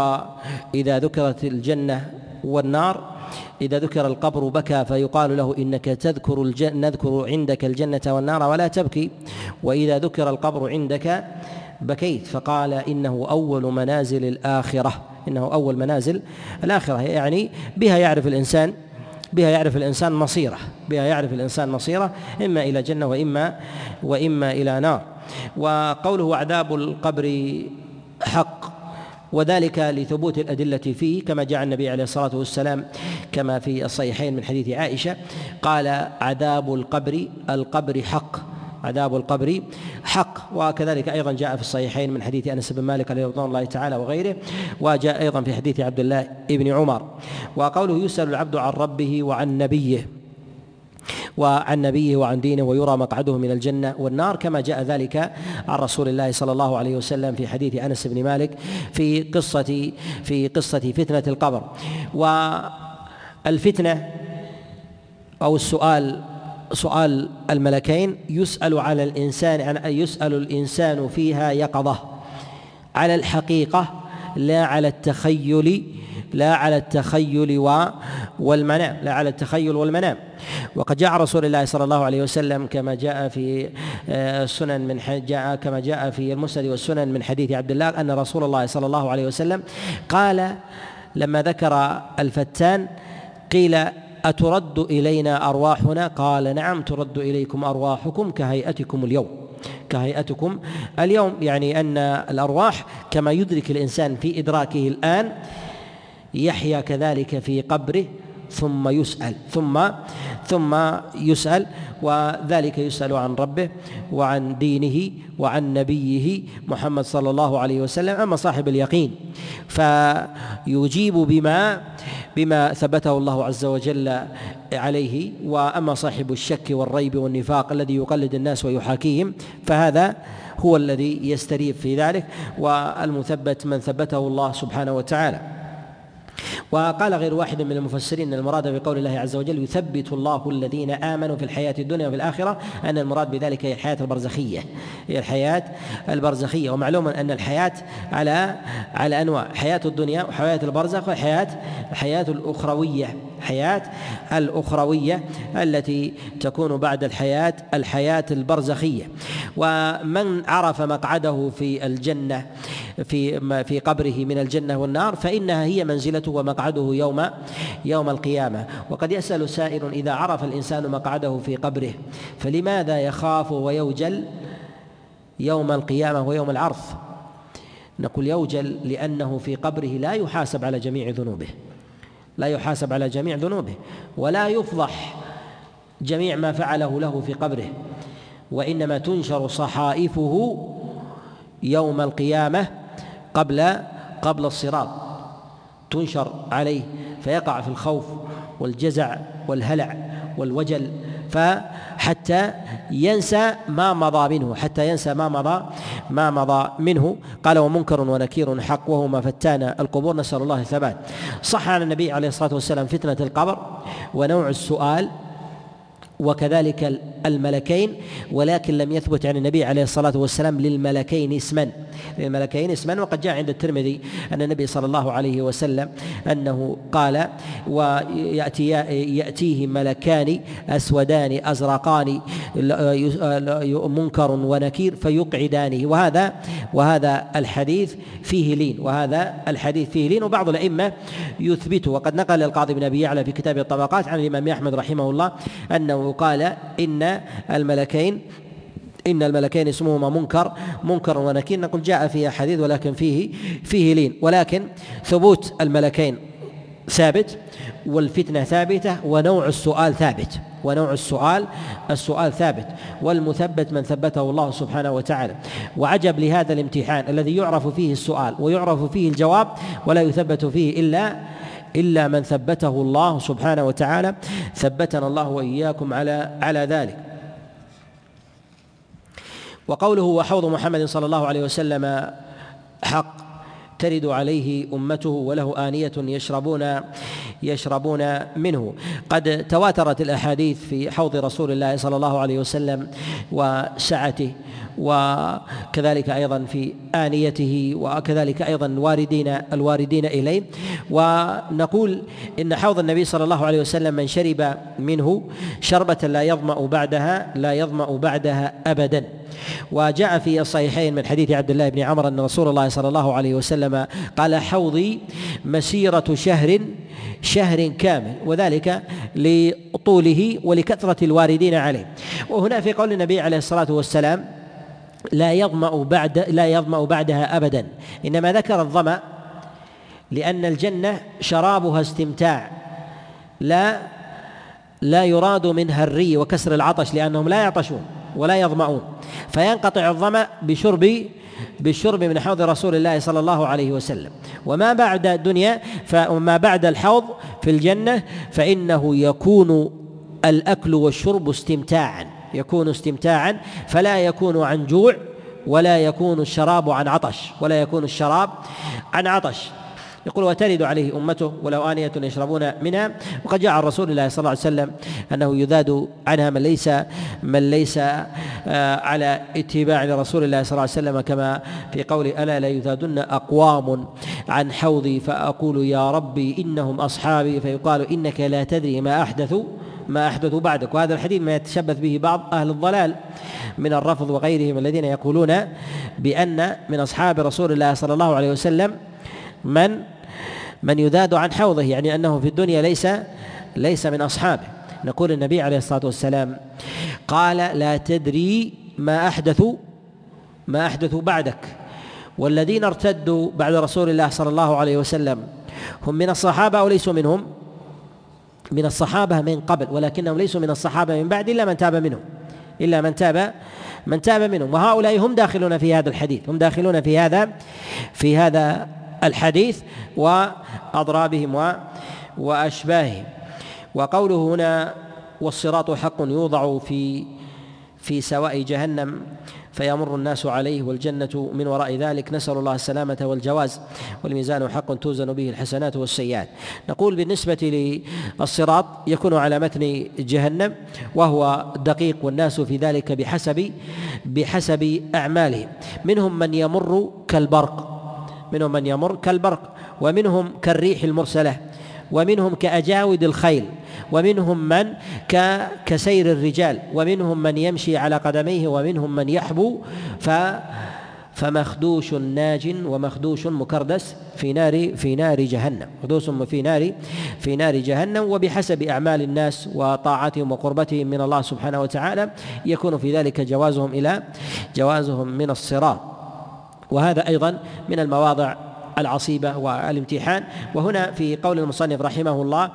Speaker 2: إذا ذكرت الجنة والنار إذا ذكر القبر بكى فيقال له إنك تذكر الجنة نذكر عندك الجنة والنار ولا تبكي. وإذا ذكر القبر عندك بكيت فقال إنه أول منازل الآخرة. إنه أول منازل الآخرة يعني بها يعرف الإنسان بها يعرف الإنسان مصيره بها يعرف الإنسان مصيره إما إلى جنة وإما وإما إلى نار. وقوله عذاب القبر حق وذلك لثبوت الأدلة فيه كما جاء النبي عليه الصلاة والسلام كما في الصحيحين من حديث عائشة قال عذاب القبر القبر حق. عذاب القبر. حق. وكذلك أيضا جاء في الصحيحين من حديث أنس بن مالك رضوان الله تعالى وغيره وجاء أيضا في حديث عبد الله بن عمر. وقوله يسأل العبد عن ربه وعن نبيه وعن نبيه وعن دينه ويرى مقعده من الجنة والنار كما جاء ذلك عن رسول الله صلى الله عليه وسلم في حديث أنس بن مالك في قصة في قصة فتنة القبر. والفتنة أو السؤال سؤال الملكين يسأل على الإنسان يسأل الإنسان فيها يقظة. على الحقيقة لا على التخيل لا على التخيل والمنام لا على التخيل والمنام وقد جاء رسول الله صلى الله عليه وسلم كما جاء في السنن آه، من جاء كما جاء في المسند والسنن من حديث عبد الله أن رسول الله صلى الله عليه وسلم قال لما ذكر الفتان قيل أترد إلينا أرواحنا؟ قال نعم ترد إليكم أرواحكم كهيئتكم اليوم. كهيئتكم اليوم يعني أن الأرواح كما يدرك الإنسان في إدراكه الآن يحيا كذلك في قبره ثم يسأل ثم ثم يسأل وذلك يسأل عن ربه وعن دينه وعن نبيه محمد صلى الله عليه وسلم أما صاحب اليقين. فيجيب بما بما ثبته الله عز وجل عليه وأما صاحب الشك والريب والنفاق الذي يقلد الناس ويحاكيهم فهذا هو الذي يستريب في ذلك والمثبت من ثبته الله سبحانه وتعالى. وقال غير واحد من المفسرين أن المراد بقول الله عز وجل يثبت الله الذين آمنوا في الحياة الدنيا وفي الآخرة أن المراد بذلك هي الحياة البرزخية. هي الحياة البرزخية. ومعلوم أن الحياة على على أنواع. حياة الدنيا وحياة البرزخ والحياة الحياة الأخروية. الحياة الأخروية التي تكون بعد الحياة الحياة البرزخية. ومن عرف مقعده في الجنة في في قبره من الجنة والنار فإنها هي منزلته ومقعده يوم يوم القيامة. وقد يسأل سائل إذا عرف الإنسان مقعده في قبره فلماذا يخاف ويوجل يوم القيامة ويوم العرض؟ نقول يوجل لأنه في قبره لا يحاسب على جميع ذنوبه. لا يحاسب على جميع ذنوبه ولا يفضح جميع ما فعله له في قبره. وإنما تنشر صحائفه يوم القيامة قبل قبل الصراط. تنشر عليه فيقع في الخوف والجزع والهلع والوجل فحتى ينسى ما مضى منه حتى ينسى ما مضى ما مضى منه. قال ومنكر ونكير حق وهما فتان القبور نسأل الله الثبات. صح عن النبي عليه الصلاة والسلام فتنة القبر ونوع السؤال وكذلك الملكين ولكن لم يثبت عن النبي عليه الصلاة والسلام للملكين اسما. للملكين اسما وقد جاء عند الترمذي أن النبي صلى الله عليه وسلم أنه قال ويأتي يأتيه ملكان أسودان أزرقان منكر ونكير فيقعدانه وهذا وهذا الحديث فيه لين وهذا الحديث فيه لين وبعض الأئمة يثبته. وقد نقل القاضي بن أبي يعلى في كتاب الطبقات عن الإمام أحمد رحمه الله أنه قال إن الملكين. إن الملكين اسمهما منكر منكر ونكير. نقول جاء فيها حديث ولكن فيه فيه لين. ولكن ثبوت الملكين ثابت والفتنة ثابتة ونوع السؤال ثابت. ونوع السؤال السؤال ثابت. والمثبت من ثبته الله سبحانه وتعالى. وعجب لهذا الامتحان الذي يعرف فيه السؤال ويعرف فيه الجواب ولا يثبت فيه إلا إلا من ثبته الله سبحانه وتعالى ثبتنا الله وإياكم على على ذلك. وقوله وحوض محمد صلى الله عليه وسلم حق ترد عليه أمته وله آنية يشربون يشربون منه. قد تواترت الأحاديث في حوض رسول الله صلى الله عليه وسلم وسعته. وكذلك أيضا في آنيته وكذلك أيضا الواردين الواردين إليه. ونقول إن حوض النبي صلى الله عليه وسلم من شرب منه شربة لا يظمأ بعدها لا يظمأ بعدها ابدا. وجاء في الصحيحين من حديث عبد الله بن عمر أن رسول الله صلى الله عليه وسلم قال حوضي مسيرة شهر شهر كامل وذلك لطوله ولكثرة الواردين عليه. وهنا في قول النبي عليه الصلاة والسلام لا يظمأ بعد لا يظمأ بعدها أبدا. إنما ذكر الظمأ لأن الجنة شرابها استمتاع. لا لا يراد منها الري وكسر العطش لأنهم لا يعطشون ولا يظمأون. فينقطع الظمأ بشرب بالشرب من حوض رسول الله صلى الله عليه وسلم. وما بعد الدنيا فما بعد الحوض في الجنة فإنه يكون الأكل والشرب استمتاعا. يكون استمتاعا فلا يكون عن جوع ولا يكون الشراب عن عطش ولا يكون الشراب عن عطش. يقول وترد عليه أمته ولو آنية يشربون منها. وقد جاء عن رسول الله صلى الله عليه وسلم أنه يذاد عنها من ليس من ليس آه، على اتباع لرسول الله صلى الله عليه وسلم كما في قول ألا لا يذادن أقوام عن حوضي؟ فأقول يا ربي إنهم أصحابي. فيقال إنك لا تدري ما احدثوا ما أحدثوا بعدك وهذا الحديث ما يتشبث به بعض أهل الضلال من الرفض وغيرهم الذين يقولون بأن من أصحاب رسول الله صلى الله عليه وسلم من من يذاد عن حوضه يعني أنه في الدنيا ليس ليس من أصحابه. نقول النبي عليه الصلاة والسلام قال لا تدري ما احدثوا ما احدثوا بعدك. والذين ارتدوا بعد رسول الله صلى الله عليه وسلم هم من الصحابة أو ليسوا منهم؟ من الصحابة من قبل ولكنهم ليسوا من الصحابة من بعد إلا من تاب منهم إلا من تاب من تاب منهم. وهؤلاء هم داخلون في هذا الحديث هم داخلون في هذا في هذا الحديث وأضرابهم وأشباههم. وقوله هنا والصراط حق يوضع في في سواء جهنم فيمر الناس عليه والجنة من وراء ذلك. نسأل الله السلامة والجواز والميزان حق توزن به الحسنات والسيئات. نقول بالنسبة للصراط يكون على متن جهنم وهو دقيق والناس في ذلك بحسب بحسب أعمالهم منهم من يمر كالبرق منهم من يمر كالبرق ومنهم كالريح المرسلة ومنهم كأجاود الخيل. ومنهم من كسير الرجال ومنهم من يمشي على قدميه ومنهم من يحبو ف فمخدوش ناج ومخدوش مكردس في نار في نار جهنم مخدوش في نار في نار جهنم. وبحسب أعمال الناس وطاعتهم وقربتهم من الله سبحانه وتعالى يكون في ذلك جوازهم إلى جوازهم من الصراط. وهذا أيضا من المواضع العصيبة والامتحان. وهنا في قول المصنف رحمه الله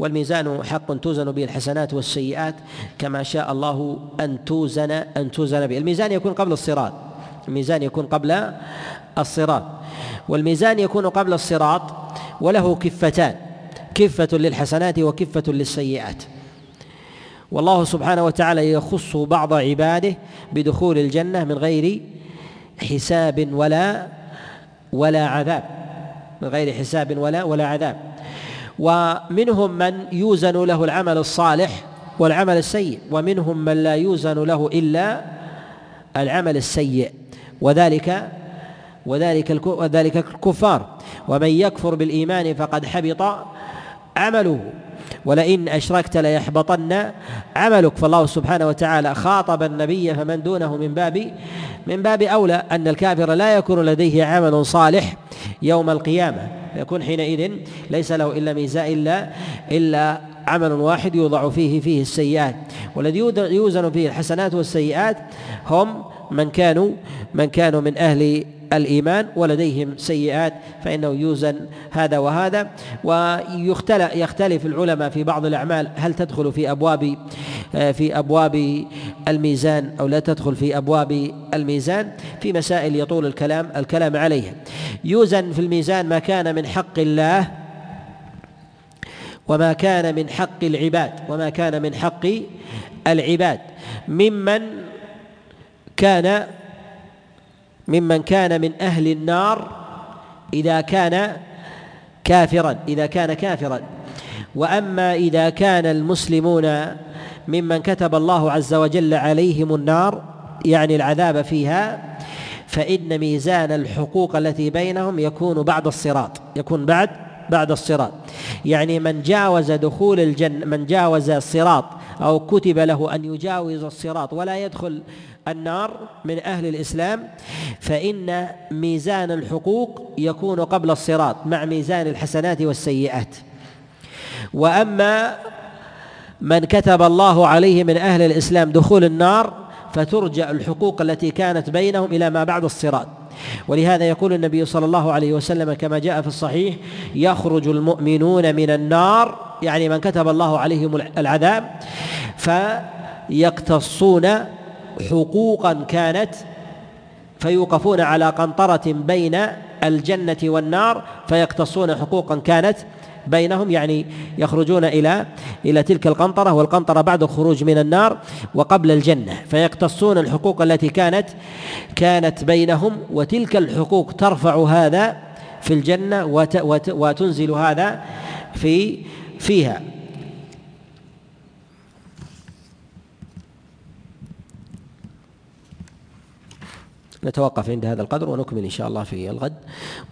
Speaker 2: والميزان حق توزن به الحسنات والسيئات كما شاء الله أن توزن أن توزن به. الميزان يكون قبل الصراط. الميزان يكون قبل الصراط. والميزان يكون قبل الصراط وله كفتان. كفة للحسنات وكفة للسيئات. والله سبحانه وتعالى يخص بعض عباده بدخول الجنة من غير حساب ولا ولا عذاب. من غير حساب ولا ولا عذاب. ومنهم من يوزن له العمل الصالح والعمل السيء ومنهم من لا يوزن له إلا العمل السيء. وذلك وذلك وذلك الكفار. ومن يكفر بالإيمان فقد حبط عمله. ولئن أشركت ليحبطن عملك. فالله سبحانه وتعالى خاطب النبي فمن دونه من باب من باب أولى أن الكافر لا يكون لديه عمل صالح يوم القيامة. يكون حينئذ ليس له إلا ميزاء إلا إلا عمل واحد يوضع فيه فيه السيئات. والذي يوزن فيه الحسنات والسيئات هم من كانوا من كانوا من أهل الإيمان ولديهم سيئات فإنه يوزن هذا وهذا. ويختلف يختلف العلماء في بعض الأعمال. هل تدخل في أبواب في أبواب الميزان أو لا تدخل في أبواب الميزان؟ في مسائل يطول الكلام الكلام عليها يوزن في الميزان ما كان من حق الله وما كان من حق العباد وما كان من حق العباد. ممن كان ممن كان من أهل النار إذا كان كافرا إذا كان كافرا. وأما إذا كان المسلمون ممن كتب الله عز وجل عليهم النار يعني العذاب فيها فإن ميزان الحقوق التي بينهم يكون بعد الصراط يكون بعد بعد الصراط. يعني من جاوز دخول الجنة من جاوز الصراط أو كتب له أن يجاوز الصراط ولا يدخل النار من أهل الإسلام فإن ميزان الحقوق يكون قبل الصراط مع ميزان الحسنات والسيئات. وأما من كتب الله عليه من أهل الإسلام دخول النار فترجع الحقوق التي كانت بينهم إلى ما بعد الصراط. ولهذا يقول النبي صلى الله عليه وسلم كما جاء في الصحيح يخرج المؤمنون من النار يعني من كتب الله عليهم العذاب فيقتصون حقوقا كانت فيوقفون على قنطرة بين الجنة والنار فيقتصون حقوقا كانت بينهم يعني يخرجون إلى إلى تلك القنطرة والقنطرة بعد الخروج من النار وقبل الجنة فيقتصون الحقوق التي كانت كانت بينهم وتلك الحقوق ترفع هذا في الجنة وتنزل هذا في فيها. نتوقف عند هذا القدر ونكمل إن شاء الله في الغد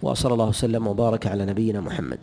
Speaker 2: وصلى الله وسلم وبارك على نبينا محمد.